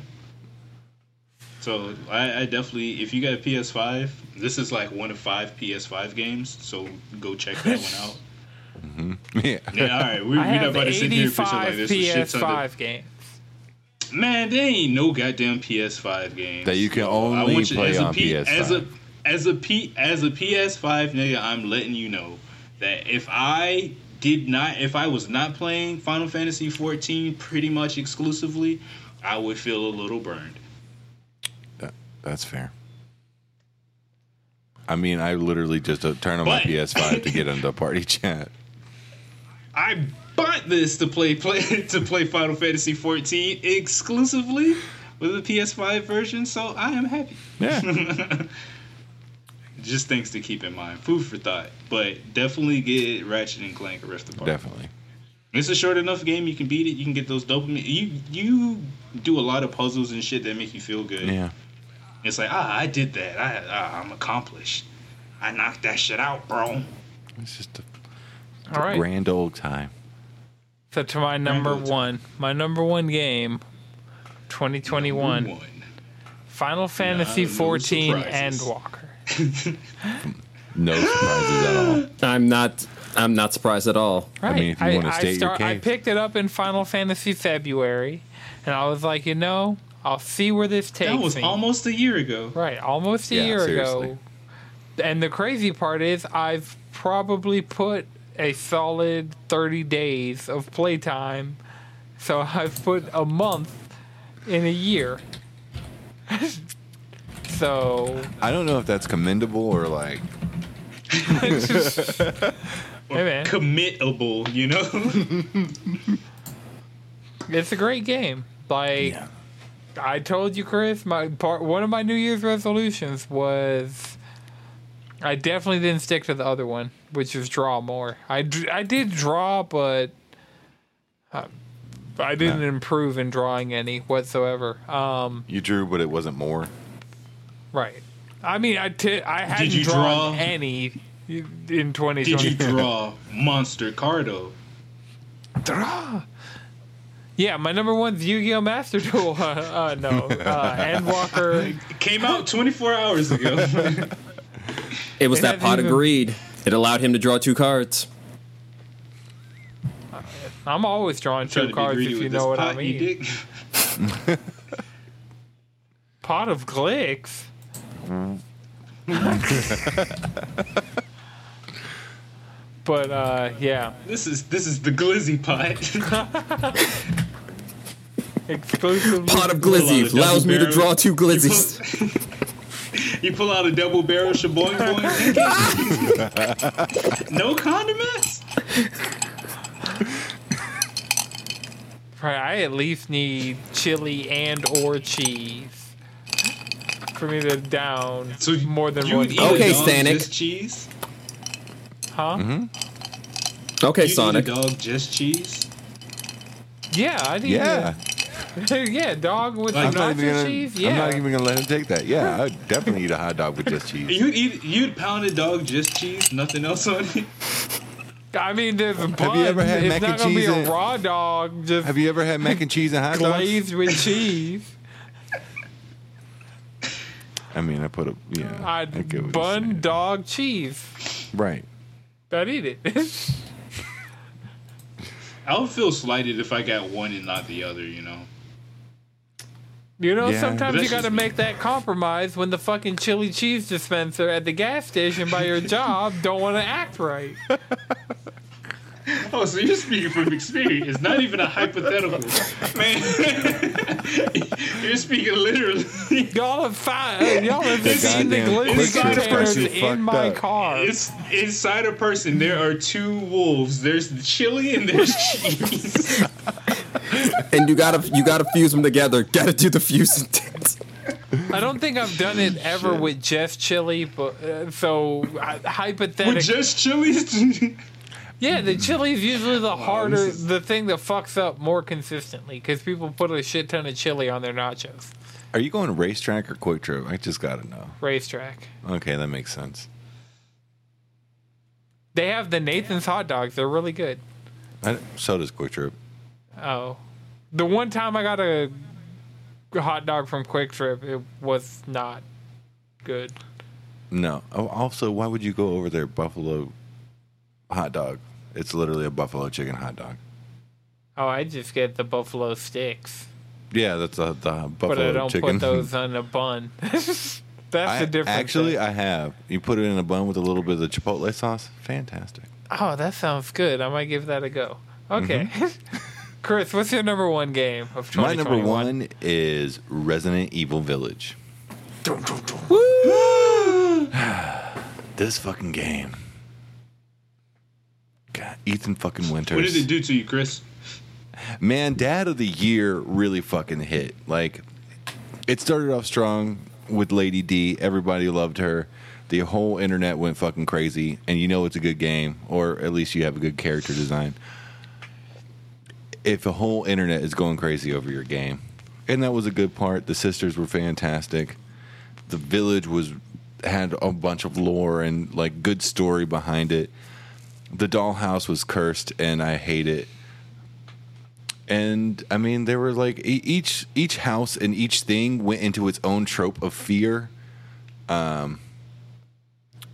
So I, I definitely, if you got a PS5, this is like one of five PS5 games. So go check that one out. Mm-hmm. Yeah. Yeah, all right, we, we're I not have about to sit here and pretend 85 like this. was shit ton of- PS5 games. Man, there ain't no goddamn PS5 games That you can Yo, only want play as a on P- PS5. As a as a P as a PS5 nigga, I'm letting you know that if I did not, if I was not playing Final Fantasy 14 pretty much exclusively, I would feel a little burned. That, that's fair. I mean, I literally just uh, turn on my PS5 to get into party chat. I bought this to play play to play Final Fantasy 14 exclusively with the PS5 version, so I am happy. Yeah. Just things to keep in mind. Food for thought. But definitely get Ratchet and Clank Rift Apart. Definitely. It's a short enough game. You can beat it. You can get those dopamine. You you do a lot of puzzles and shit that make you feel good. Yeah. It's like ah, I did that. I ah, I'm accomplished. I knocked that shit out, bro. It's just a, All right. grand old time. So to my number one, my number one game, 2021, One. Final Fantasy no 14 surprises. Endwalker. No surprises at all. I'm not. I'm not surprised at all. Right. mean, if you wanna state your I picked it up in Final Fantasy February, and I was like, you know, I'll see where this takes me. That was me. almost a year ago. right, almost a Yeah, year seriously. ago. And the crazy part is, I've probably put a solid 30 days of playtime. So I've put a month in a year. so, I don't know if that's commendable or like. hey man, Committable, you know. it's a great game. Like, I told you, Chris, my part one of my New Year's resolutions was I definitely didn't stick to the other one, which is draw more. I, d- I did draw, but uh, I didn't improve in drawing any whatsoever. Um, You drew, but it wasn't more. Right. I mean, I ti- I hadn't you drawn draw? any in 2020. Did you draw Monster Cardo? Draw. Yeah, my number one's Yu-Gi-Oh! Master Duel. Uh, uh, no, uh, Endwalker. Came out 24 hours ago. It was It that hasn't pot of even- greed. It allowed him to draw two cards. I'm always drawing Trying two be cards greedy if with you this know what I pot, mean. you? Pot of Glicks. but uh, yeah, This is this is the glizzy pot. exclusively. Pot of Pull out a glizzy double allows me to draw two glizzies. you pull out a double barrel shaboing boing. no condiments. Right, I at least need chili and or cheese for me to down So more than you one. would eat Okay, a dog Stanek. just cheese. Huh? Mm-hmm. Okay, You Sonic. eat a dog just cheese. Yeah, I need. Yeah. Yeah, yeah, dog with Like, not even nacho gonna. cheese. I'm not even gonna let him take that. Yeah, I'd definitely eat a hot dog with just cheese. You'd eat you'd pound a dog just cheese, nothing else on it. I mean, there's a bun. you ever had it's mac not and gonna be a and- raw dog, just Have you ever had mac and cheese and hot dogs? glazed with cheese. I mean, I put a yeah. I I'd get bun, dog, cheese. Right. I'd eat it. I would feel slighted if I got one and not the other. You know. You know, Yeah. sometimes you got to make that compromise when the fucking chili cheese dispenser at the gas station by your job don't want to act right. Oh, so you're speaking from experience, It's not even a hypothetical, man. you're speaking literally. Y'all have fi- y'all have seen the goddamn glizzy QuikTrip containers person in my up. car. It's inside a person. There are two wolves. There's the chili and there's cheese. and you gotta you gotta fuse them together. Gotta do the fusing dance. I don't think I've done it ever with just chili, but uh, so uh, With hypothetically, just chilies. Yeah, the mm-hmm. chili is usually the harder, this is- the thing that fucks up more consistently because people put a shit ton of chili on their nachos. Are you going RaceTrac or QuikTrip? I just gotta know. RaceTrac. Okay, that makes sense. They have the Nathan's hot dogs. They're really good. I, so does quick trip. Oh, the one time I got a hot dog from QuikTrip, it was not good. No. Oh, also, why would you go over there buffalo hot dog? It's literally a buffalo chicken hot dog. Oh, I just get the buffalo sticks, Yeah, that's the, the buffalo but I don't chicken. put those on a bun. That's I, the difference. actually, there. I have. You put it in a bun with a little bit of the chipotle sauce. Fantastic. oh, that sounds good. I might give that a go. Okay, Chris, what's your number one game of Mm-hmm. My number one is Resident Evil Village. this fucking game. God, Ethan fucking Winters. what did it do to you, Chris? Man, Dad of the Year really fucking hit. Like, it started off strong with Lady D. Everybody loved her. The whole internet went fucking crazy, and you know it's a good game, or at least you have a good character design. If the whole internet is going crazy over your game, and that was a good part. The sisters were fantastic. The village was had a bunch of lore and like good story behind it. The dollhouse was cursed, and I hate it and I mean there were like each each house and each thing went into its own trope of fear. Um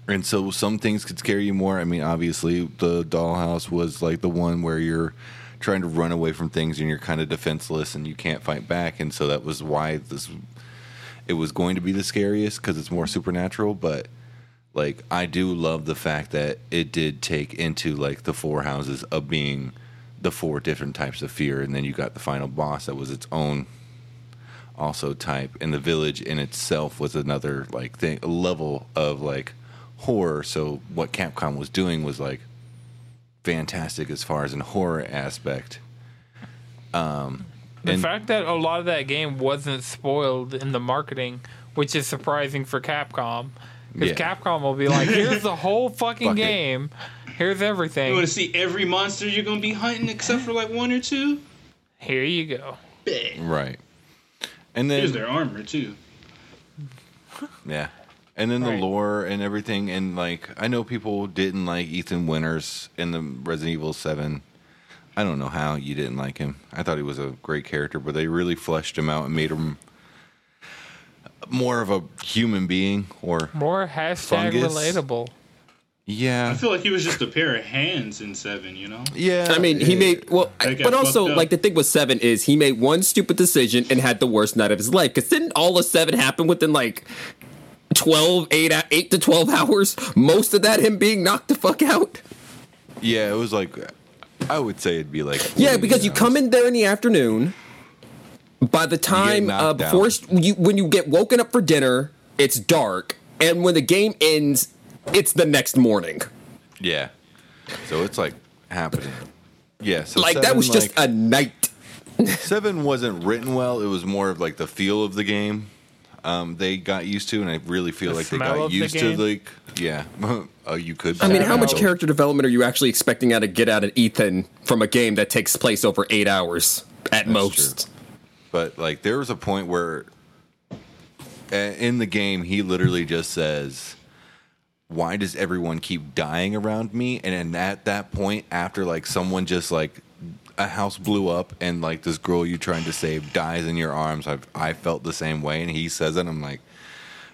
and so some things could scare you more. I mean, obviously the dollhouse was like the one where you're trying to run away from things and you're kind of defenseless and you can't fight back and so that was why this it was going to be the scariest cuz it's more supernatural, but like I do love the fact that it did take into like the four houses of being the four different types of fear, and then you got the final boss that was its own also type, and the village in itself was another like thing level of like horror. So what Capcom was doing was like fantastic as far as an horror aspect. Um, The and fact that a lot of that game wasn't spoiled in the marketing, which is surprising for Capcom, because Yeah. Capcom will be like, "Here's the whole fucking Fuck it. game. Here's everything. You everything. want to see every monster you're gonna be hunting except for like one or two? Here you go." Bet. right, and then. Here's their armor too. Yeah. And then the lore and everything, and like I know people didn't like Ethan Winters in the Resident Evil Seven. I don't know how you didn't like him. I thought he was a great character, but they really fleshed him out and made him more of a human being. Or More hashtag Fungus. relatable. Yeah, I feel like he was just a pair of hands in seven. You know. yeah. I mean, he made well, That got but also like the thing with seven is he made one stupid decision and had the worst night of his life. Because didn't all of seven happen within like 12, 8, 8 to twelve hours? Most of that him being knocked the fuck out. yeah. It was like I would say it'd be like Yeah, because you come in there in the afternoon. By the time uh, knocked before out. you when you get woken up for dinner, it's dark, and when the game ends, it's the next morning. Yeah. So it's like happening. Yeah. So Like that seven, was just a night. Seven wasn't written well. It was more of like the feel of the game. Um, they got used to, and I really feel The like they got of the used to game? like yeah. uh, you could. I mean, Yeah, how much character development are you actually expecting out of get out of Ethan from a game that takes place over eight hours at most? But like, there was a point where in the game he literally just says, why does everyone keep dying around me? And at that point, after like someone just like a house blew up and like this girl you're trying to save dies in your arms, I I felt the same way. And he says it, I'm like,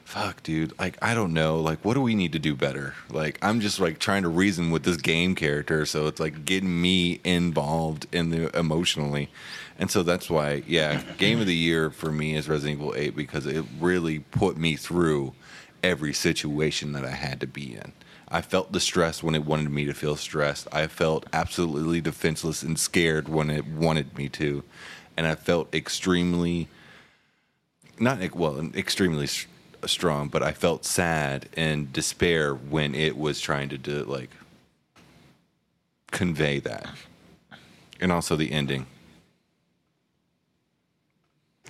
fuck, dude. Like I don't know. Like what do we need to do better? Like I'm just like trying to reason with this game character, so it's like getting me involved in the emotionally. And so that's why, yeah, game of the year for me is Resident Evil 8 because it really put me through every situation that I had to be in. I felt the stress when it wanted me to feel stressed. I felt absolutely defenseless and scared when it wanted me to. And I felt extremely, not, well, extremely strong, but I felt sad and despair when it was trying to do, like, convey that. And also the ending.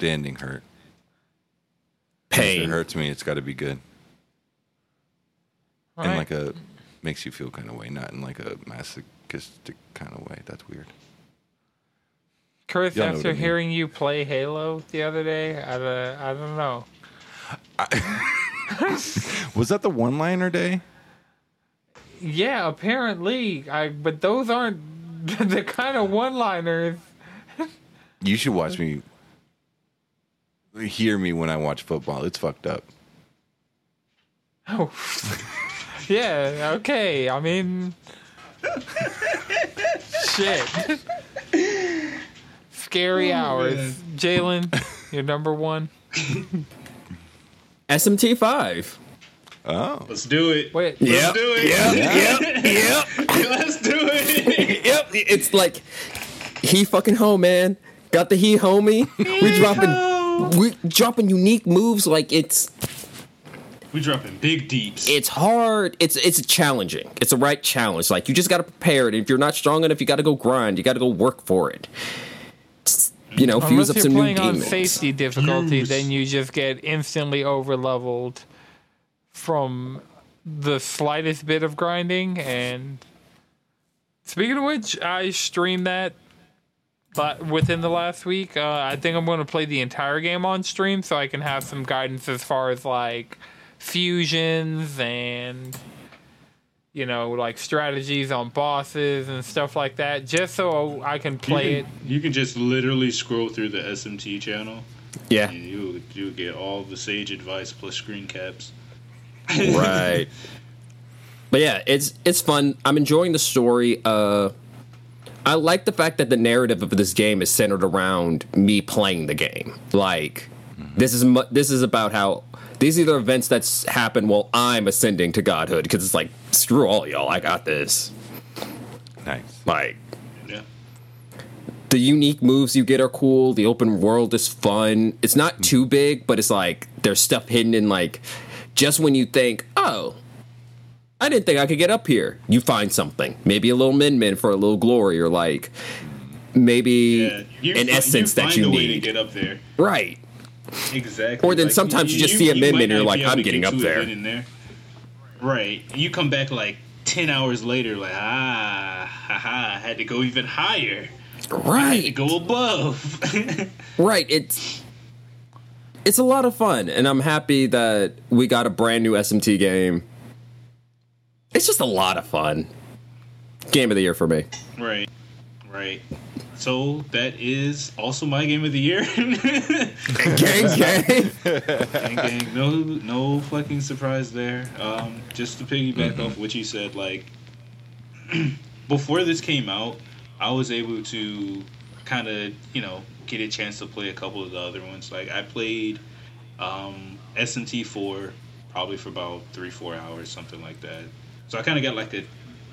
The ending hurt. If it hurts me, it's got to be good. in Right. like a makes you feel kind of way, not in like a masochistic kind of way. That's weird. Chris, Y'all after I mean. hearing you play Halo the other day, I, uh, I don't know. Was that the one-liner day? Yeah, apparently, I but those aren't the kind of one-liners. You should watch me. Hear me when I watch football. It's fucked up. Oh, yeah. Okay. I mean, shit. Scary oh, hours. Jalen, you're number one. SMT five. Oh, Let's do it. Wait. Let's Yep, do it. Yep, yep, Let's do it. yep. It's like he fucking home, man. Got the he homie. We dropping we dropping unique moves like it's we dropping big deeps. it's hard. It's it's challenging. It's a right challenge. Like you just got to prepare it. If you're not strong enough, you got to go grind. You got to go work for it. Just, you know, fuse Unless up you're some new playing on demons. safety difficulty, Fuse. then you just get instantly over leveled from the slightest bit of grinding. And speaking of which, I streamed that but within the last week. Uh, I think I'm going to play the entire game on stream so I can have some guidance as far as like fusions and you know like strategies on bosses and stuff like that just so I can you play it you can just literally scroll through the SMT channel Yeah, and you you get all the sage advice plus screen caps. right. But yeah, it's it's fun. I'm enjoying the story. Uh, I like the fact that the narrative of this game is centered around me playing the game. Like this is mu- this is about how these are the events that's happened while I'm ascending to godhood. Because it's like screw all y'all, I got this. nice. Like Yeah. the unique moves you get are cool. The open world is fun. It's not too hmm. big, but it's like there's stuff hidden in like just when you think, oh, I didn't think I could get up here. You find something, maybe a little min min for a little glory, or like maybe Yeah. An fi- essence you that you a way to need. get up there. Right. Exactly. Or then sometimes you just see a might Miman and you're like, I'm getting get up there. there. Right. You come back like ten hours later, like ah, haha, I had to go even higher. I had to Right. go above. Right. It's it's a lot of fun, and I'm happy that we got a brand new SMT game. It's just a lot of fun. Game of the year for me. right. Right. So that is also my game of the year. gang, gang. gang, gang. No, no fucking surprise there. Um, just to piggyback off what you said, like before this came out, I was able to kind of, you know, get a chance to play a couple of the other ones. Like I played um, SMT four probably for about three, four hours, something like that. So I kind of got like a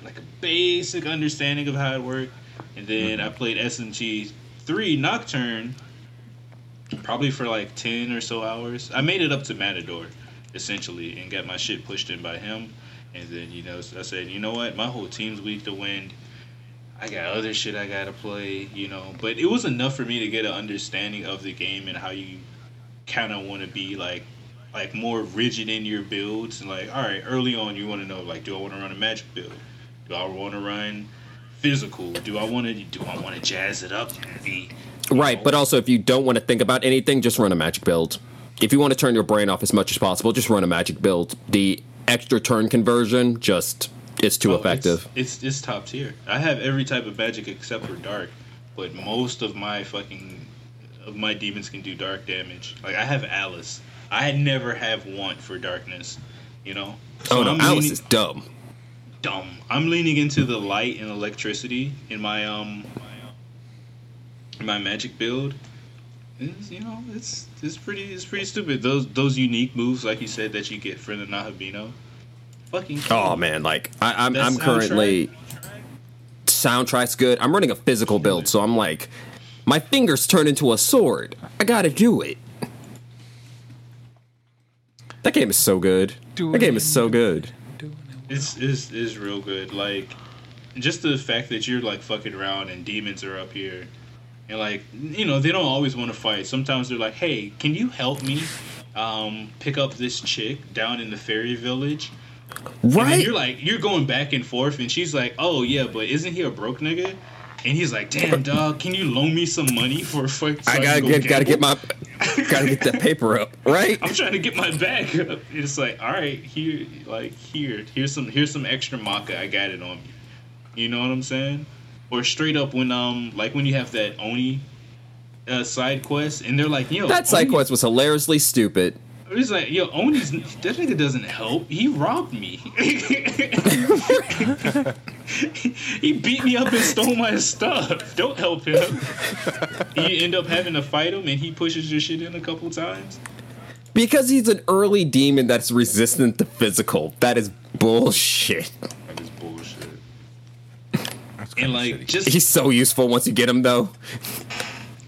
like a basic understanding of how it worked. And then mm-hmm. I played SMT three Nocturne probably for like 10 or so hours. I made it up to Matador, essentially, and got my shit pushed in by him. And then, you know, I said, you know what? My whole team's weak to win. I got other shit I gotta play, you know. But it was enough for me to get an understanding of the game and how you kind of want to be like, like more rigid in your builds. And like, all right, early on, you want to know, like, do I want to run a magic build? Do I want to run physical? Do I want to? Do I want to jazz it up be Right, but also if you don't want to think about anything, just run a magic build. If you want to turn your brain off as much as possible, just run a magic build. The extra turn conversion, just it's too Oh, effective. It's, it's it's top tier. I have every type of magic except for dark, but most of my fucking of my demons can do dark damage. Like I have Alice. I never have want for darkness. You know. oh no, I'm Alice leaning- is dumb. dumb. I'm leaning into the light and electricity in my um in my magic build. It's, you know, it's it's pretty it's pretty stupid. Those those unique moves, like you said, that you get from the Nahobino. Fucking Oh man, like I, I'm That I'm soundtrack- currently soundtrack's good. I'm running a physical build, so I'm like, my fingers turn into a sword. I gotta do it. That game is so good. That game is so good. It's is is real good. Like just the fact that you're like fucking around and demons are up here. And like you know, they don't always want to fight. Sometimes they're like, Hey, can you help me um pick up this chick down in the fairy village? And Right? you're like you're going back and forth and she's like, Oh yeah, but isn't he a broke nigga? And he's like, Damn dog, can you loan me some money for fuck so I gotta go get gotta get my gotta get that paper up, right? I'm trying to get my bag up. It's like, all right, here, like here, here's some, here's some extra macca. I got it on me. You know what I'm saying? Or straight up when um, like when you have that oni uh, side quest, and they're like, yo, That side Oni- quest was hilariously stupid. It's like, yo, Oni's that nigga doesn't help. He robbed me. he beat me up and stole my stuff. Don't help him. you end up having to fight him, and he pushes your shit in a couple times. Because he's an early demon that's resistant to physical. That is bullshit. That is bullshit. That's And like, shitty. just He's so useful once you get him though.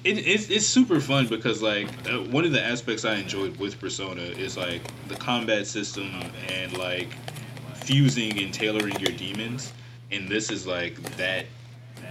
It, it's, it's super fun because like uh, one of the aspects I enjoyed with Persona is like the combat system and like fusing and tailoring your demons, and this is like that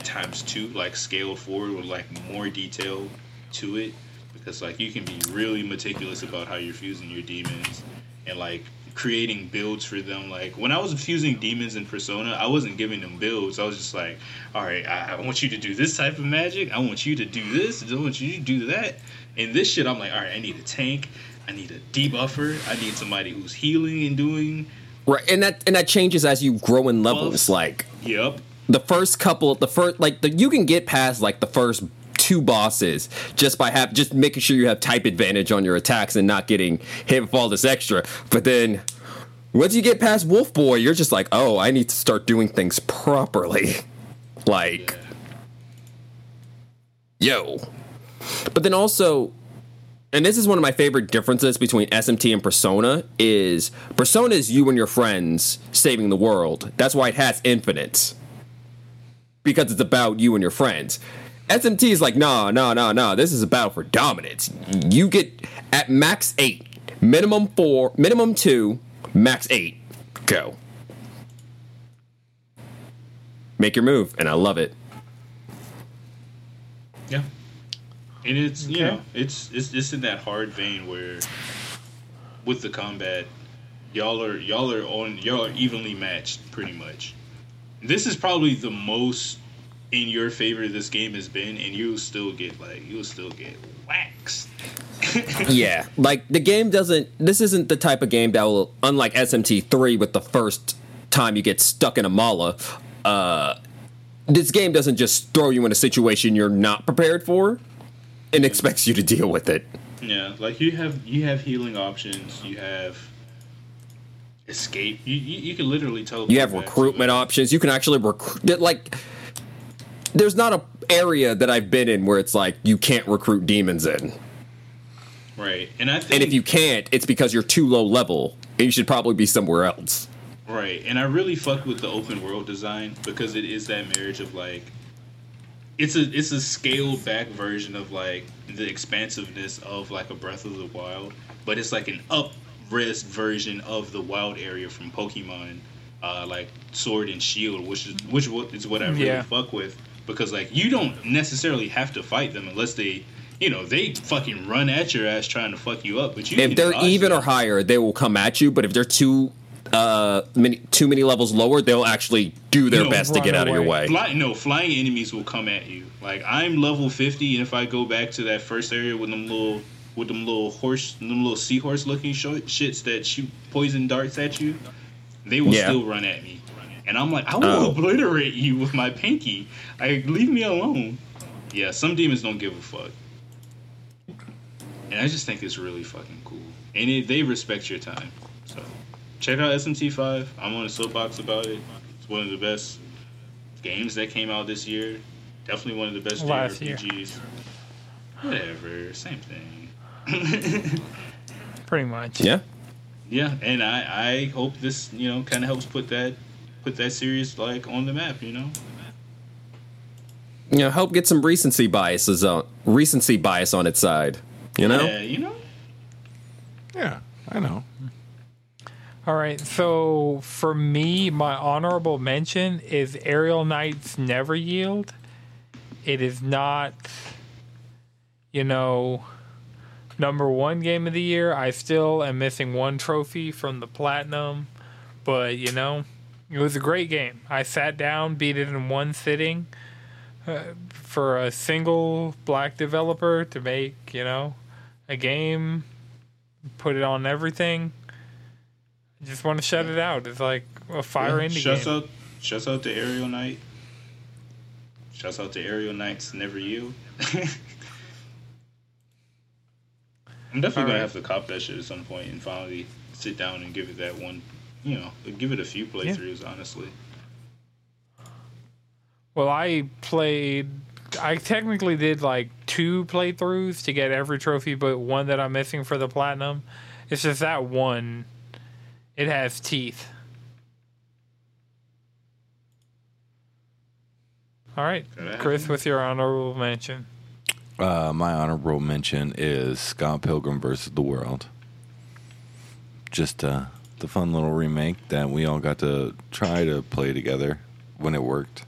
times two, like scaled forward with like more detail to it. Because like you can be really meticulous about how you're fusing your demons and like creating builds for them. Like when i was fusing demons in persona i wasn't giving them builds. I was just like all right i, I want you to do this type of magic. I want you to do this. I want you to do that. And this shit i'm like all right i need a tank. I need a debuffer. I need somebody who's healing and doing Right, and that and that changes as you grow in levels. Buffs. Like yep the first couple, the first like the you can get past like the first two bosses just by have just making sure you have type advantage on your attacks and not getting hit with all this extra. But then once you get past Wolf Boy, you're just like, oh, I need to start doing things properly. like, yo. But then also, and this is one of my favorite differences between SMT and Persona is Persona is you and your friends saving the world. That's why it has infinite. Because it's about you and your friends. SMT is like, no, no, no, no. This is a battle for dominance. You get at max eight, minimum four, minimum two, max eight. Go. Make your move, and I love it. Yeah. And it's you know, it's it's it's in that hard vein where with the combat, y'all are y'all are on y'all are evenly matched pretty much. This is probably the most in your favor this game has been, and you'll still get like you'll still get waxed. yeah, like the game doesn't. This isn't the type of game that will, unlike SMT three, with the first time you get stuck in a mala. Uh, this game doesn't just throw you in a situation you're not prepared for, and expects you to deal with it. Yeah, like you have you have healing options, you have escape. You you, you can literally tell. You have recruitment options. You can actually recruit. Like, there's not a area that I've been in where it's like you can't recruit demons in. right? And I think And if you can't, it's because you're too low level, and you should probably be somewhere else. Right, and I really fuck with the open world design because it is that marriage of like, it's a it's a scaled back version of like the expansiveness of like a Breath of the Wild, but it's like an up res version of the wild area from Pokemon, uh, like Sword and Shield, which is which is what I really Yeah. fuck with because like you don't necessarily have to fight them unless they. You know they fucking run at your ass trying to fuck you up, but you if they're even them. or higher, they will come at you. But if they're too uh many too many levels lower, they'll actually do their No, best to run get out of your way. Fly, no, flying enemies will come at you. Like I'm level 50, and if I go back to that first area with them little with them little horse, them little seahorse looking shits that shoot poison darts at you, they will Yeah. still run at me. And I'm like, I will Oh. obliterate you with my pinky. Like, leave me alone. Yeah, some demons don't give a fuck. And I just think it's really fucking cool. And it, they respect your time. So check out SMT5. I'm on a soapbox about it. It's one of the best games that came out this year. Definitely one of the best Last year. Whatever, same thing. Pretty much. Yeah. Yeah, and I, I hope this you know kind of helps put that put that series like on the map. You know. You know, help get some recency biases on recency bias on its side. You know? Yeah, you know. Yeah, I know. All right. So for me, my honorable mention is Aerial Knight's Never Yield. It is not, you know, number one game of the year. I still am missing one trophy from the platinum, but you know, it was a great game. I sat down, beat it in one sitting. Uh, for a single black developer to make, you know, a game, put it on everything. I just want to shut it out. It's like a fire Yeah, indie Shouts game. out, shouts out to Aerial Knight. Shouts out to Aerial Knights Never You. I'm definitely gonna have to cop that shit at some point and finally sit down and give it that one. You know, give it a few playthroughs. Honestly, Well, I played. I technically did like two playthroughs to get every trophy, but one that I'm missing for the platinum. It's just that one. It has teeth. All right, Chris, with your honorable mention. Uh, my honorable mention is Scott Pilgrim versus the World. Just uh, the fun little remake that we all got to try to play together when it worked.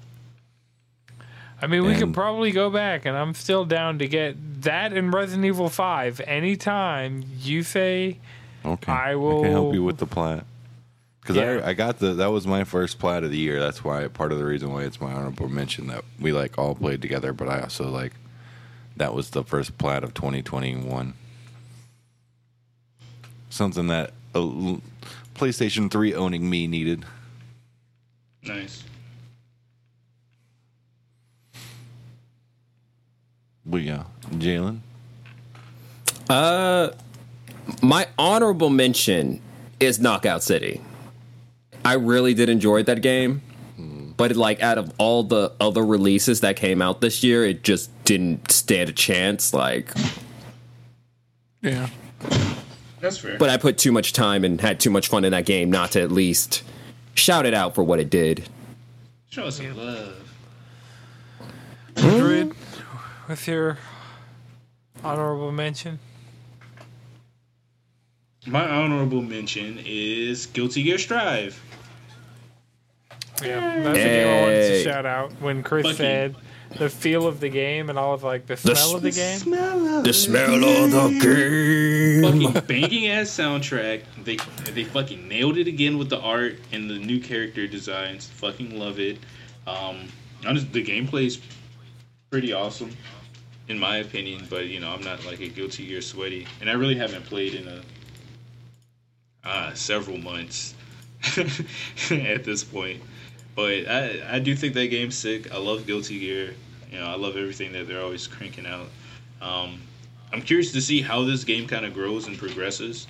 I mean, we could probably go back, and I'm still down to get that in Resident Evil 5 anytime you say Okay, I will I can help you with the plat. Because Yeah. I, I got the that was my first plat of the year. That's why part of the reason why it's my honorable mention that we like all played together. But I also like that was the first plat of 2021. Something that uh, PlayStation 3 owning me needed. nice. But yeah, Jalen. Uh, my honorable mention is Knockout City. I really did enjoy that game, but like out of all the other releases that came out this year, it just didn't stand a chance. Like, Yeah. That's fair. but I put too much time and had too much fun in that game not to at least shout it out for what it did. Show us some love. Madrid with your honorable mention. My honorable mention is Guilty Gear Strive. Yeah, that's the game I wanted to shout out when Chris Fucking- said the feel of the game, and all of like, the smell of the game. The smell of the game. fucking banging ass soundtrack. They they fucking nailed it again with the art and the new character designs. Fucking love it. Um, honest, the gameplay's pretty awesome, in my opinion. But you know, I'm not like a Guilty Gear sweaty, and I really haven't played in a uh, several months at this point. But I I do think that game's sick. I love Guilty Gear. You know, I love everything that they're always cranking out. Um, I'm curious to see how this game kind of grows and progresses.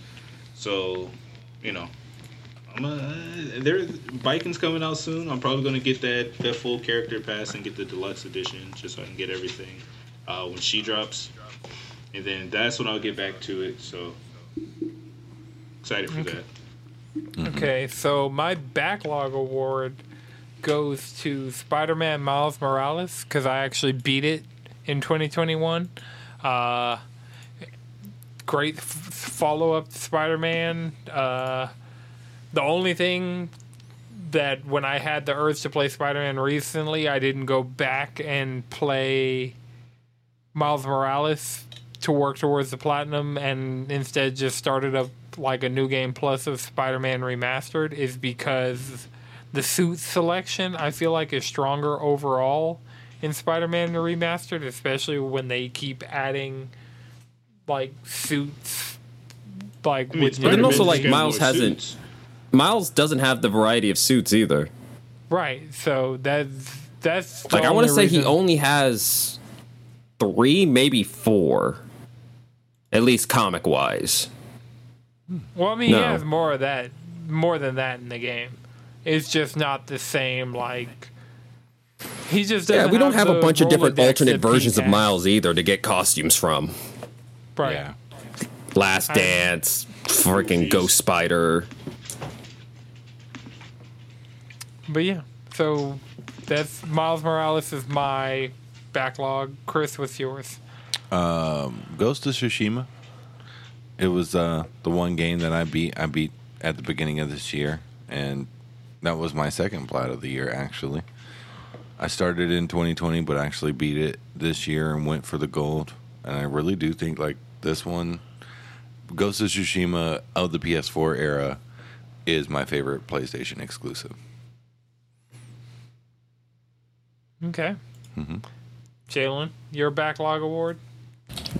So, you know, I'm uh, there. Viking's coming out soon. I'm probably gonna get that that full character pass and get the deluxe edition just so I can get everything uh, when she drops, and then that's when I'll get back to it. So excited for that. Okay, so my backlog award goes to Spider-Man Miles Morales because I actually beat it in 2021. Uh, great f- follow-up to Spider-Man. Uh, the only thing that when I had the urge to play Spider-Man recently, I didn't go back and play Miles Morales to work towards the platinum and instead just started up like a new game plus of Spider-Man remastered is because the suit selection I feel like is stronger overall in Spider-Man the remastered, especially when they keep adding like suits, like I mean, with But then also, like, Miles hasn't- suits. Miles doesn't have the variety of suits either. right. So that's that's Like I want to only say he only has three, maybe four, at least comic wise. Well, I mean, No. he has more of that, more than that in the game. It's just not the same. Like he just Yeah, doesn't we don't have a the bunch of different alternate versions of. Miles either to get costumes from. Right. Yeah. Last I- Dance, freaking Ghost Spider. But yeah, so that's Miles Morales is my backlog. Chris, what's yours? Um, Ghost of Tsushima. It was uh, the one game that I beat. I beat at the beginning of this year, and that was my second plat of the year. Actually, I started in 2020, but actually beat it this year and went for the gold. And I really do think like this one, Ghost of Tsushima of the PS4 era, is my favorite PlayStation exclusive. Okay. Mm-hmm. Jalen, your backlog award?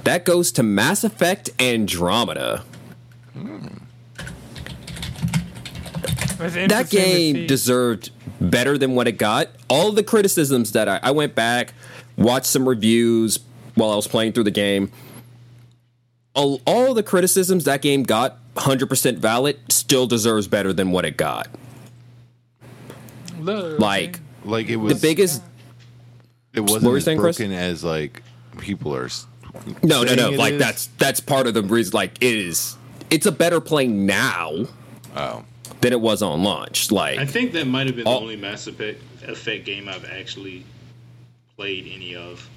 That goes to Mass Effect Andromeda. It's That game deserved better than what it got. All the criticisms that I, I went back, watched some reviews while I was playing through the game. All, all the criticisms that game got, 100% valid, still deserves better than what it got. Look, Like, Like it was the was biggest. It wasn't What were you as saying, Chris? broken as like people are. No, no, no. it Like, is. that's that's part of the reason. Like, it is. It's a better play now Oh, than it was on launch. Like, I think that might have been All- the only Mass Effect, Effect game I've actually played any of.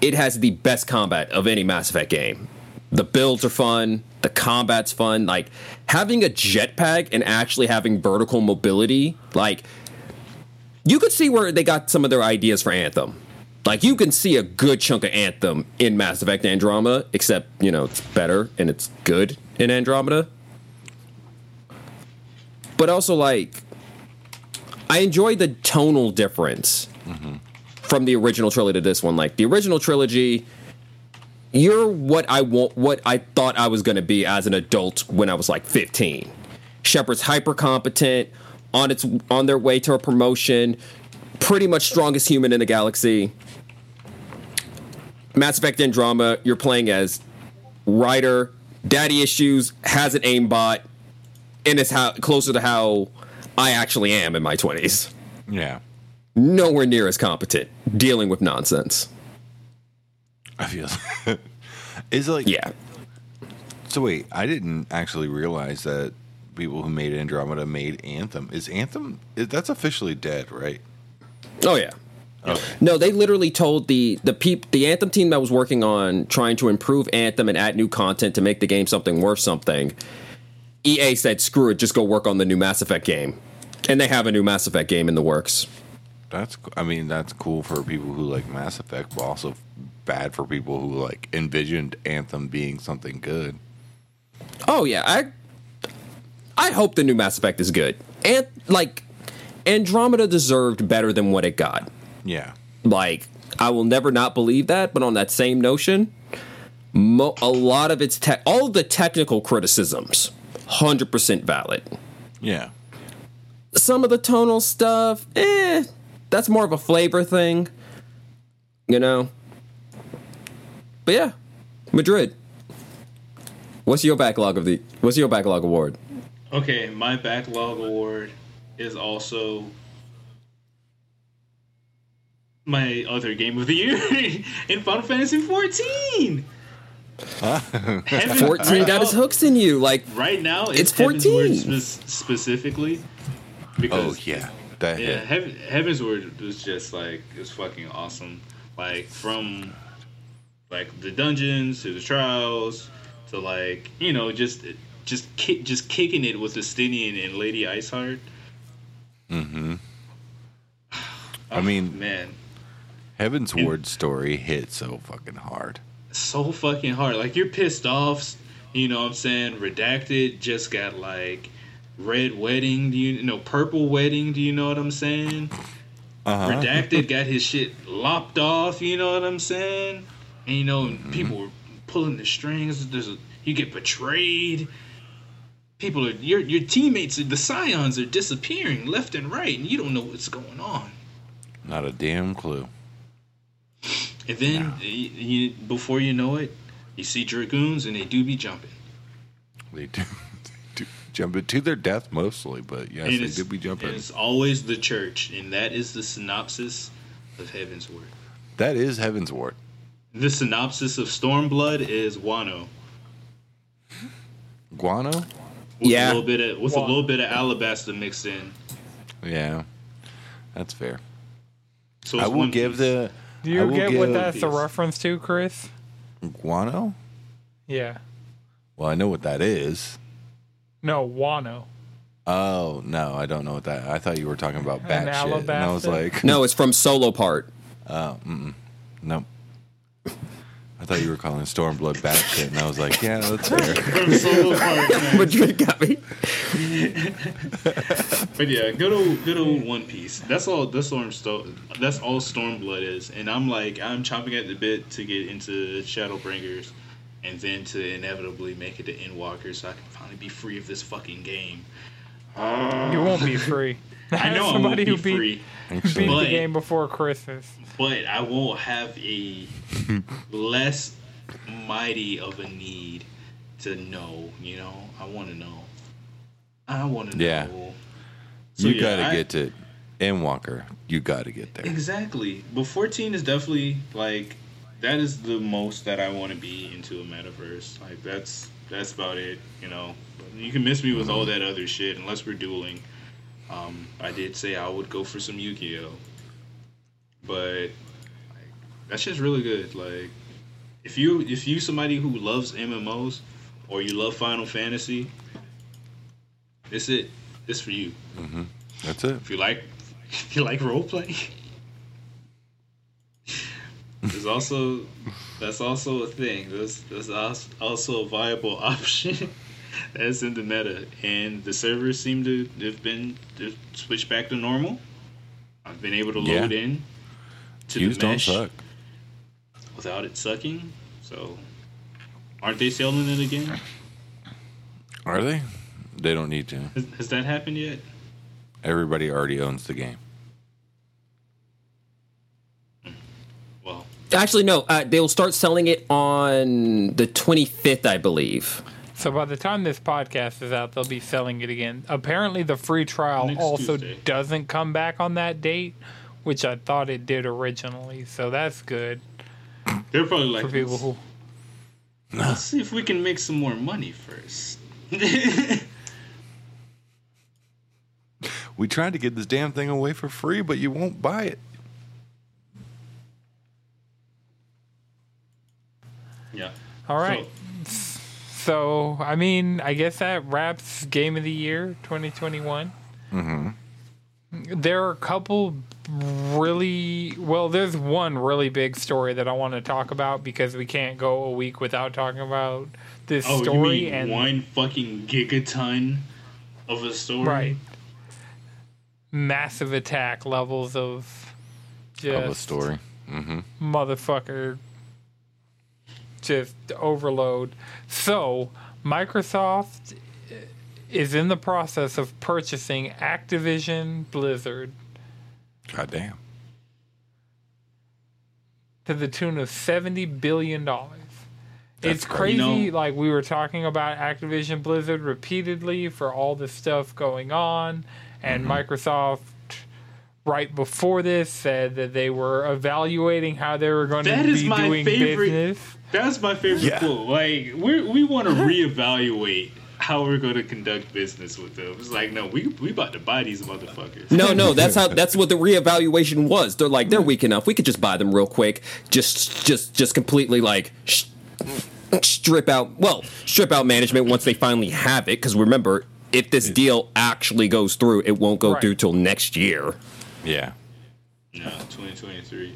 it has the best combat of any Mass Effect game. The builds are fun, the combat's fun. Like having a jetpack and actually having vertical mobility, like you could see where they got some of their ideas for Anthem. Like you can see a good chunk of Anthem in Mass Effect Andromeda, except you know it's better and it's good in Andromeda. But also like, I enjoy the tonal difference from the original trilogy to this one. Like the original trilogy, you're what I want, what I thought I was going to be as an adult when I was like 15. Shepard's hyper competent, on its on their way to a promotion, pretty much strongest human in the galaxy. Mass Effect Andromeda, you're playing as Ryder, daddy issues, has an aimbot, and it's how closer to how I actually am in my 20s yeah. nowhere near as competent dealing with nonsense. I feel. it's like Yeah. So wait, I didn't actually realize that people who made Andromeda made Anthem. Is Anthem? Is, that's officially dead, right? Oh yeah. Okay. No, they literally told the the peop, the Anthem team that was working on trying to improve Anthem and add new content to make the game something worth something. EA said, "Screw it, just go work on the new Mass Effect game." And they have a new Mass Effect game in the works. That's. I mean, that's cool for people who like Mass Effect, but also bad for people who like envisioned Anthem being something good. Oh yeah, I I hope the new Mass Effect is good. And like Andromeda deserved better than what it got. Yeah. like I will never not believe that, but on that same notion, mo- a lot of its tech, all of the technical criticisms, hundred percent valid. Yeah. Some of the tonal stuff, eh, that's more of a flavor thing, you know. But yeah, Madrid. What's your backlog of the? What's your backlog award? Okay, my backlog award is also my other game of the year in Final Fantasy 14. Heaven- Fourteen right got his hooks in you, like Right now, it's, It's Heaven's 14. Word spe- specifically. Oh yeah. That Yeah. Heaven, Heavensward was just like it was fucking awesome. Like from like the dungeons to the trials to like you know just just kick, just kicking it with Estinien and Lady Iceheart. Mm-hmm. I mean, Man, Heavensward story hit so fucking hard. So fucking hard. Like you're pissed off. You know what I'm saying? Redacted just got like red wedding. Do you know purple wedding? Do you know what I'm saying? Uh huh. Redacted got his shit lopped off. You know what I'm saying? and you know people were pulling the strings. There's a, you get betrayed. People are your your teammates, the scions are disappearing left and right, and you don't know what's going on. Not a damn clue. And then you, you, before you know it, you see dragoons and they do be jumping. They do, they do jumping to their death mostly, but yes, And they it's, do be jumping. it's always the church, and that is the synopsis of Heavensward. That is Heavensward. The synopsis of Stormblood is Wano. Guano? With Yeah. a little bit of with Wano. a little bit of Alabasta mixed in. Yeah, that's fair. So I will give piece. the. Do I you will get what give- that's a Piece. reference to, Chris? Guano? Yeah. Well, I know what that is. No, Wano. Oh no, I don't know what that. I thought you were talking about An bat shit, and I was Alabasta? like, No, it's from Solo Part. Oh, nope. I thought you were calling Stormblood bat shit, and I was like, yeah, that's fair. From Solo Park. Madrid got me. But yeah, good old good old One Piece. That's all. That's Storm. That's all Stormblood is. And I'm like, I'm chomping at the bit to get into Shadowbringers, and then to inevitably make it to Endwalker, so I can finally be free of this fucking game. You won't be free. I know I won't Somebody be who beat, free, beat the game before Christmas. but I won't have a less mighty of a need to know. You know, I want to know. I want to Yeah. know. So, you yeah, gotta I- get to Endwalker. You gotta get there. Exactly. But 14 is definitely like that is the most that I want to be into a metaverse. Like that's that's about it, you know. You can miss me with all mm-hmm. that other shit unless we're dueling. Um, I did say I would go for some Yu-Gi-Oh. But like, that's just really good. Like if you if you somebody who loves MMOs or you love Final Fantasy, it's it. It's for you. That's it. If you like, if you like role play, there's also that's also a thing. That's that's als- also a viable option that's in the meta, and the servers seem to have been switched back to normal. I've been able to Yeah. load in to Queues the don't mesh suck. without it sucking. So, aren't they selling it again? Are they? They don't need to. Has, has that happened yet? Everybody already owns the game. Well, Actually, no. Uh, they'll start selling it on the 25th, I believe. So by the time this podcast is out, they'll be selling it again. Apparently, the free trial Next also Tuesday. doesn't come back on that date, which I thought it did originally. So that's good they're probably like for people who. Let's see if we can make some more money first. We tried to get this damn thing away for free, but you won't buy it. yeah. All right. So, I mean, I guess that wraps Game of the Year 2021. Mm-hmm. There are a couple really well. There's one really big story that I want to talk about because we can't go a week without talking about this Oh, story you mean and one fucking gigaton of a story? right massive attack levels of just Of a story. motherfucker just overload. So, Microsoft is in the process of purchasing Activision Blizzard God damn. to the tune of 70 billion dollars. It's crazy crazy. You know- like we were talking about Activision Blizzard repeatedly for all this stuff going on and Mm-hmm. Microsoft right before this said that they were evaluating how they were going That to is be my doing favorite- business. That's my favorite Yeah. quote. Like we we want to reevaluate how we're going to conduct business with them. It's like no, we we about to buy these motherfuckers. No, no, that's how. That's what the reevaluation was. They're like, they're weak enough. We could just buy them real quick. Just, just, just completely like sh- strip out. Well, strip out management once they finally have it. Because remember, if this deal actually goes through, it won't go Right. through till next year. Yeah. No, 2023.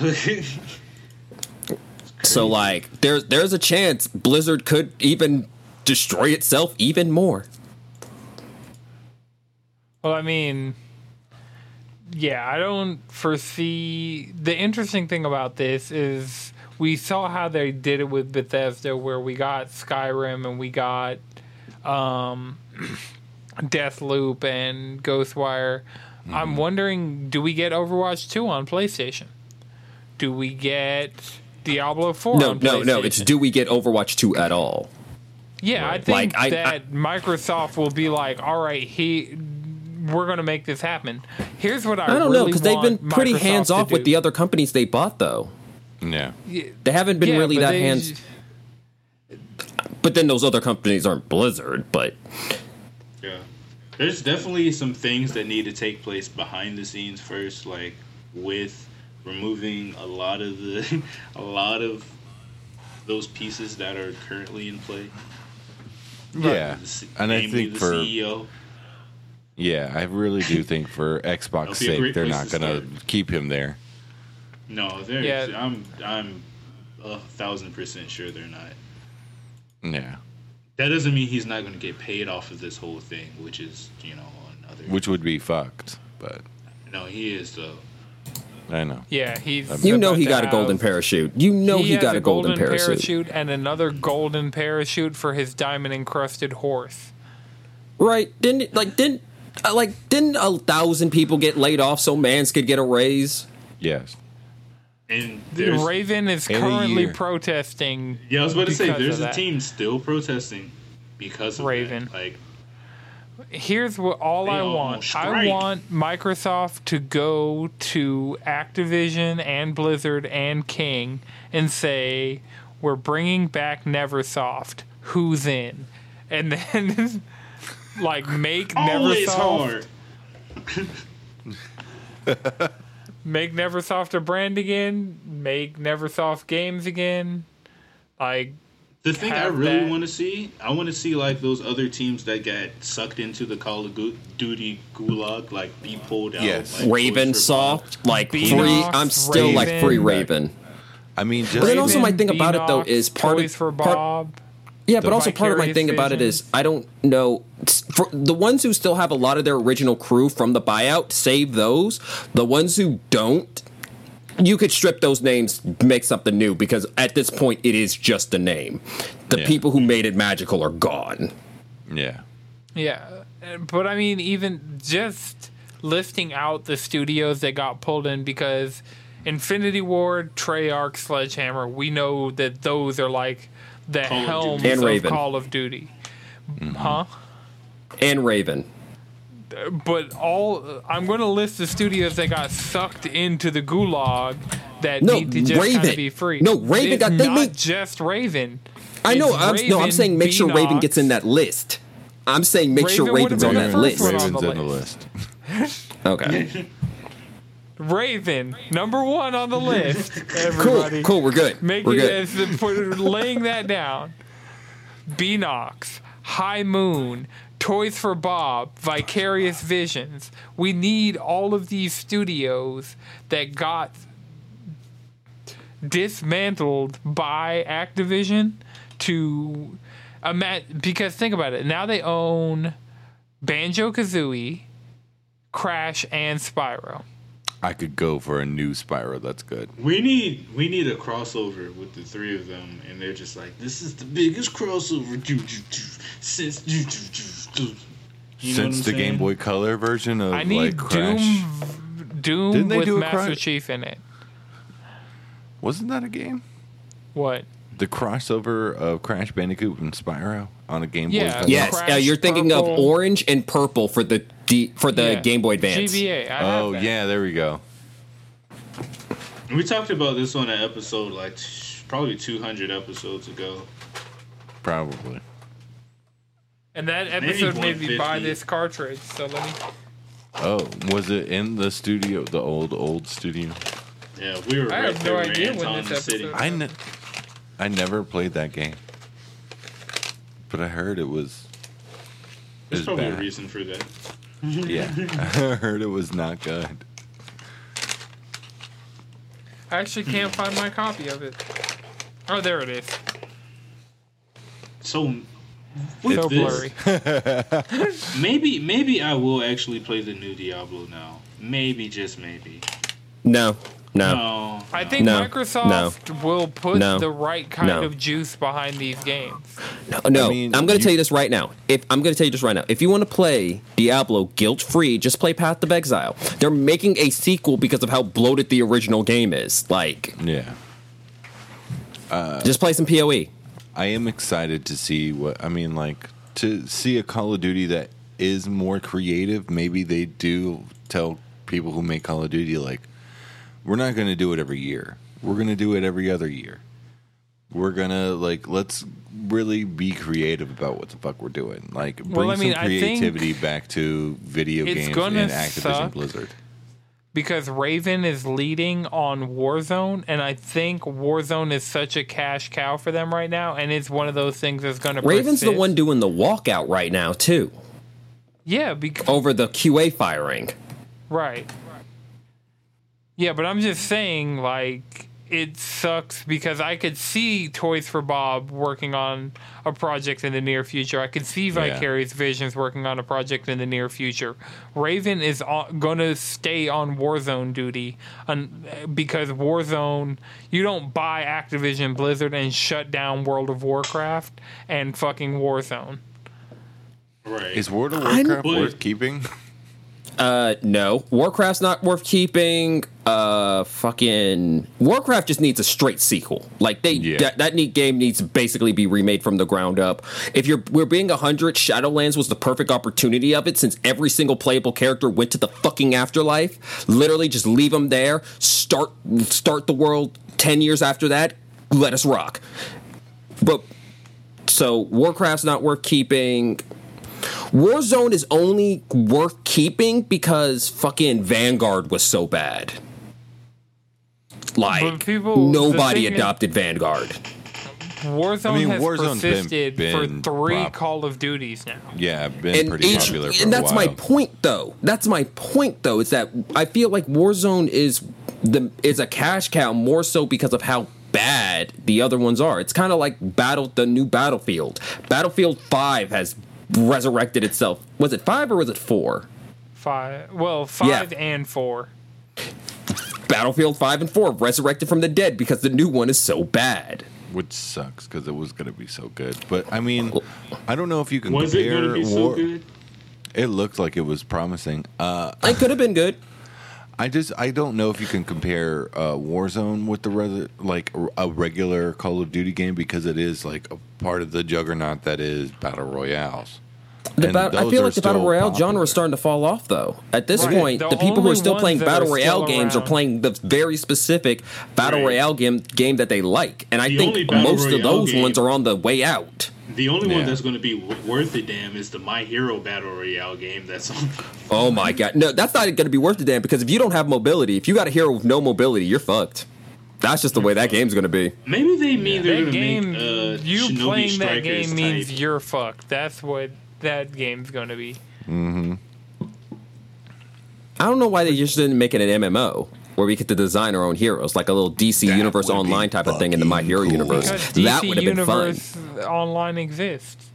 So like, there's there's a chance Blizzard could even destroy itself even more. Well, I mean, yeah, I don't foresee. The interesting thing about this is we saw how they did it with Bethesda, where we got Skyrim and we got um, Deathloop and Ghostwire. I'm wondering, do we get Overwatch 2 on PlayStation? Do we get Diablo 4 No, on no, no. It's do we get Overwatch 2 at all? Yeah, I think Like, I- that Microsoft will be like, all right, he, we're going to make this happen. Here's what I, I don't know because they've been pretty Microsoft hands off with the other companies they bought, though. Yeah. They haven't been Yeah, really that they- hands. But then those other companies aren't Blizzard. But Yeah. There's definitely some things that need to take place behind the scenes first, like with removing a lot of the a lot of those pieces that are currently in play. Yeah. The And I think the for CEO. yeah, I really do think for Xbox That'll be a sake they're not gonna start. keep him there. No, they're Yeah. I'm I'm a thousand percent sure they're not. Yeah. That doesn't mean he's not going to get paid off of this whole thing, which is you know another. Which would be fucked, but no, he is though. I know. Yeah, he's. you know he got a golden parachute. You know he, has got a golden, parachute. and another golden parachute for his diamond encrusted horse. right? Didn't like didn't uh, like didn't a thousand people get laid off so Mans could get a raise? Yes. And there's, Raven is currently protesting. yeah, I was about to say there's a that. team still protesting because of Raven. That. Like Here's what all They I want. I want Microsoft to go to Activision and Blizzard and King and say, "We're bringing back Neversoft. Who's in?" And then, like, make Neversoft make Neversoft a brand again. Make Neversoft games again. Like, The thing I really want to see, I want to see like those other teams that got sucked into the Call of Duty gulag, like be pulled out. Yes. like, Raven Toys for Bob. soft, like Beenox, free. I'm still like free Raven. Raven. I mean just But then also my Raven, thing about it, though, is part of- Toys for part- Bob. Yeah, but also part of my Vicarious thing about it is I don't know for the ones who still have a lot of their original crew from the buyout, save those. The ones who don't, you could strip those names, make something new because at this point it is just a name. The Yeah. people who made it magical are gone. yeah. Yeah, but I mean, even just listing out the studios that got pulled in because Infinity Ward, Treyarch, Sledgehammer, we know that those are like the Call helms Duty. And of Call of Duty, Mm-hmm. huh? And Raven. But all I'm going to list the studios that got sucked into the gulag that No, need to just kind Raven. of be free. No, Raven It's got- they not make- just Raven. I know. It's I'm, no, I'm saying make sure Raven gets in that list. I'm saying make sure Raven would've Raven's on that list. Raven's on the list. list. Okay. Raven, number one on the list. cool. Everybody. Cool. We're good. Make we're it good. as the, put, laying that down. Beenox, High Moon, Toys for Bob, Vicarious Visions. We need all of these studios that got dismantled by Activision to because think about it. Now they own Banjo Kazooie, Crash, and Spyro. I could go for a new Spyro. That's good. We need we need a crossover with the three of them, and they're just like, this is the biggest crossover since doo, doo, doo, doo." You know Since I'm the Game? Boy Color version of I need like Crash, Doom, Doom Didn't they with do a Master Crash? Chief in it. wasn't that a game? What? The crossover of Crash Bandicoot and Spyro on a Game Boy Yeah. Color. Yes, Crash, uh, you're thinking of orange and purple for the D, for the Yeah. Game Boy Advance. GBA. I Oh that. yeah, there we go. We talked about this on an episode like t- probably 200 episodes ago. Probably. And that episode made me buy this cartridge. So let me. Oh, was it in the studio, the old old studio? Yeah, we were I right have no idea when this episode- I ne- I never played that game, but I heard it was. It There's was probably a reason for that. Yeah, I heard it was not good. I actually can't find my copy of it. Oh, there it is. So with so this, blurry. maybe maybe I will actually play the new Diablo now. Maybe just maybe. No, No. No. I think No, Microsoft will put No, the right kind no. of juice behind these games. No, no. I mean, I'm going to tell you this right now. If I'm going to tell you this right now, if you want to play Diablo guilt free, just play Path of Exile. They're making a sequel because of how bloated the original game is. Like, Yeah. just play some. Poe. I am excited to see what I mean, like to see a Call of Duty that is more creative. Maybe they do tell people who make Call of Duty like, we're not going to do it every year. We're going to do it every other year. We're gonna like let's really be creative about what the fuck we're doing. Like bring Well, I mean, some creativity back to video it's games gonna and Activision suck. Blizzard. because Raven is leading on Warzone, and I think Warzone is such a cash cow for them right now, and it's one of those things that's going to. Raven's the one doing the walkout right now, too, Yeah, because over the QA firing. right. Yeah, but I'm just saying, like, it sucks because I could see Toys for Bob working on a project in the near future. I could see Vicarious Visions working on a project in the near future. Raven is going to stay on Warzone duty un- because Warzone, you don't buy Activision Blizzard and shut down World of Warcraft and fucking Warzone. Right. Is World of I- Warcraft But- worth keeping? Uh, no. Warcraft's not worth keeping. Uh, fucking Warcraft just needs a straight sequel. Like they Yeah. that, that neat game needs to basically be remade from the ground up. If you're we're being a hundred, Shadowlands was the perfect opportunity of it since every single playable character went to the fucking afterlife. Literally, just leave them there. Start start the world ten years after that. Let us rock. But so Warcraft's not worth keeping. Warzone is only worth keeping because fucking Vanguard was so bad. Like people- nobody the thing is- adopted Vanguard. Warzone I mean, has Warzone's been- persisted been for three prop- Call of Duties now. Yeah, been And pretty each, popular for and a that's while. my point though. That's my point though is that I feel like Warzone is the is a cash cow more so because of how bad the other ones are. It's kind of like battle the new Battlefield. Battlefield 5 has resurrected itself. Was it 5 or was it 4? Five, well, five and four. Battlefield 5 and 4 resurrected from the dead because the new one is so bad. which sucks because it was going to be so good. But I mean, I don't know if you can Was it compare. going to be so good? It looked like it was promising. Uh, It could have been good. I just I don't know if you can compare uh, Warzone with the res- like a regular Call of Duty game because it is like a part of the juggernaut that is battle royales. The And bat- I feel like the battle royale popular. genre is starting to fall off, though. At this Right. point, The the, people who are still playing battle are royale still games are playing the very specific battle Right. royale game game that they like, and I The think battle most of those game- ones are on the way out. The only Yeah. one that's going to be worth a damn is the My Hero Battle Royale game. That's on. Oh my god, no, that's not going to be worth the damn because if you don't have mobility, if you got a hero with no mobility, you're fucked. That's just the way that game's going to be. Maybe they mean they're That game, make uh, you Shinobi playing that Strikers game means you're fucked. That's what that game's going to be. I don't know why they just didn't make it an MMO where we get to design our own heroes, like a little DC That Universe Online type of thing in the My Hero cool. universe. Because That would have been fun. Universe Online exists.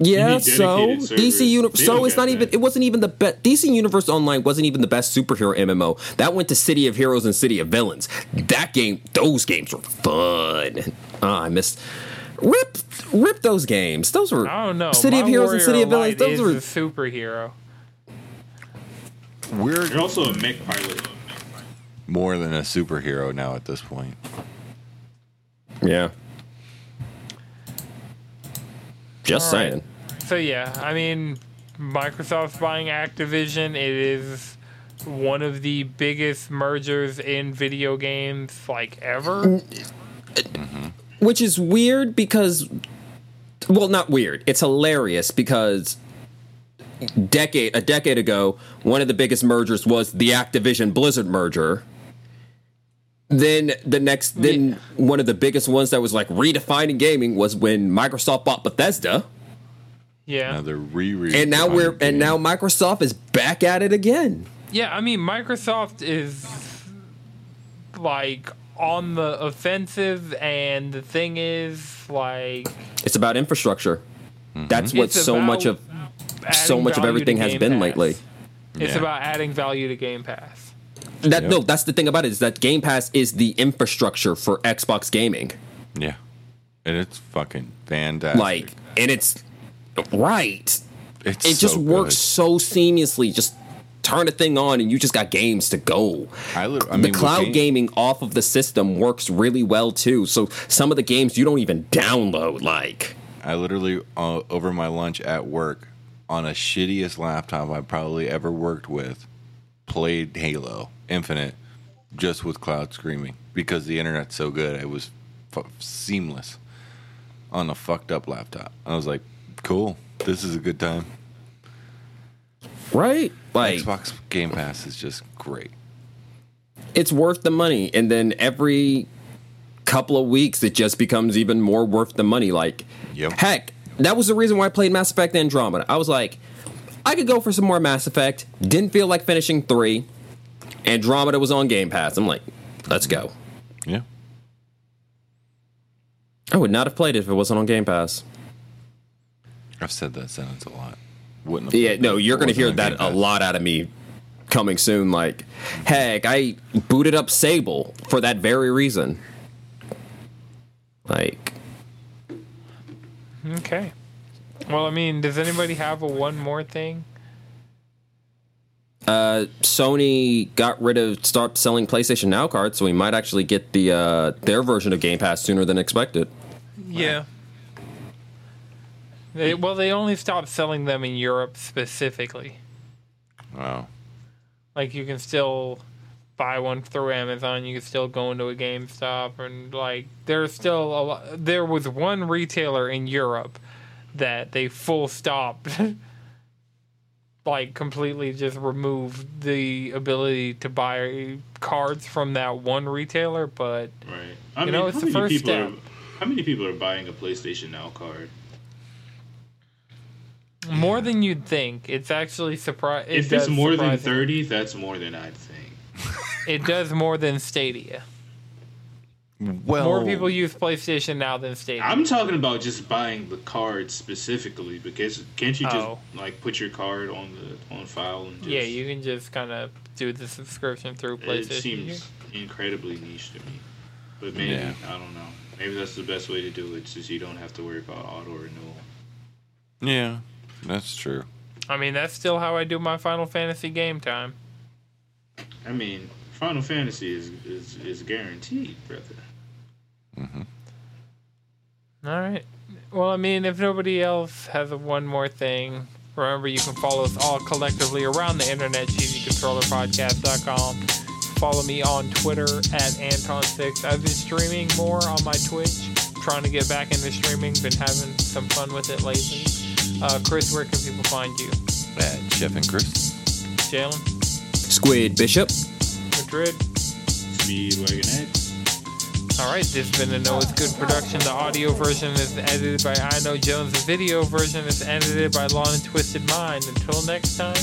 Yeah, so DC servers. Universe. They So don't it's got not even. that. It wasn't even the best. DC Universe Online wasn't even the best superhero MMO. That went to City of Heroes and City of Villains. That game, those games were fun. Ah, I missed. Rip, rip those games. Those were. I don't know. City My of Heroes and City of Villains. Those were. superhero. We're They're also a mech pilot. more than a superhero now at this point. Yeah. Just All right. saying. So yeah, I mean, Microsoft buying Activision. It is one of the biggest mergers in video games like ever. Mm-hmm. Which is weird because, well, not weird. It's hilarious because decade a decade ago, one of the biggest mergers was the Activision Blizzard merger. Then the next, then one of the biggest ones that was like redefining gaming was when Microsoft bought Bethesda, Yeah. Now they're re and now we're and now Microsoft is back at it again. Yeah, I mean, Microsoft is like on the offensive, and the thing is, like, It's about infrastructure. That's mm-hmm. what It's so about much of so much of everything has been Pass. lately. It's Yeah. about adding value to Game Pass. that Yep. no, that's the thing about it is that Game Pass is the infrastructure for Xbox gaming. Yeah, and it's fucking fantastic. Like, and it's right. it's It just so works good. so seamlessly. Just turn the thing on and you just got games to go. I, lit- I the mean, with cloud game- gaming off of the system works really well too. So some of the games you don't even download. Like, I literally uh, over my lunch at work on a shittiest laptop I probably ever worked with, played Halo Infinite just with cloud screaming because the internet's so good. It was f- seamless on a fucked up laptop. I was like, cool. This is a good time. right? Like, Xbox Game Pass is just great. it's worth the money and then every couple of weeks it just becomes even more worth the money like Yep. heck that was the reason why i played mass effect andromeda. I was like i could go for some more mass effect. Didn't feel like finishing three. Andromeda was on game pass. I'm like let's go. Yeah. i would not have played it if it wasn't on game pass. I've said that sentence a lot. Wouldn't have yeah no you're gonna hear that a lot out of me coming soon like heck i booted up sable for that very reason. Like Okay. Well, I mean, does anybody have a one more thing? Sony got rid of start selling PlayStation Now cards, so we might actually get the uh, their version of Game Pass sooner than expected. Yeah. They, well, they only stopped selling them in Europe specifically. Wow. Like you can still buy one through Amazon. You can still go into a GameStop, and like there's still a lot. There was one retailer in Europe that they full stopped, like completely just removed the ability to buy cards from that one retailer. But Right. I You mean, know, it's how the many first people step. Are, how many people are buying a PlayStation Now card? more than you'd think, it's actually surprise. If it's more than thirty, that's more than I'd think. it does more than Stadia. Well, More people use PlayStation now than Stadia. I'm talking about just buying the card specifically because can't you just Oh. like put your card on the on file and just yeah, you can just kind of do the subscription through PlayStation. It PlayStation. seems incredibly niche to me, but maybe Yeah. I don't know. Maybe that's the best way to do it, since you don't have to worry about auto renewal. Yeah, that's true. I mean, that's still how I do my Final Fantasy game time. I mean, Final Fantasy is is, is guaranteed, brother. Mm-hmm. All right. Well, I mean, if nobody else has one more thing, remember you can follow us all collectively around the internet, cheesycontrollerpodcast.com. Follow me on Twitter at Anton6. I've been streaming more on my Twitch, trying to get back into streaming, been having some fun with it lately. Uh, Chris, where can people find you? At Chef and Chris. Jalen? Squid Bishop. Madrid? Speedwagon X. All right, this has been a No It's Good production. The audio version is edited by I Know Jones. The video version is edited by Lawn and Twisted Mind. Until next time,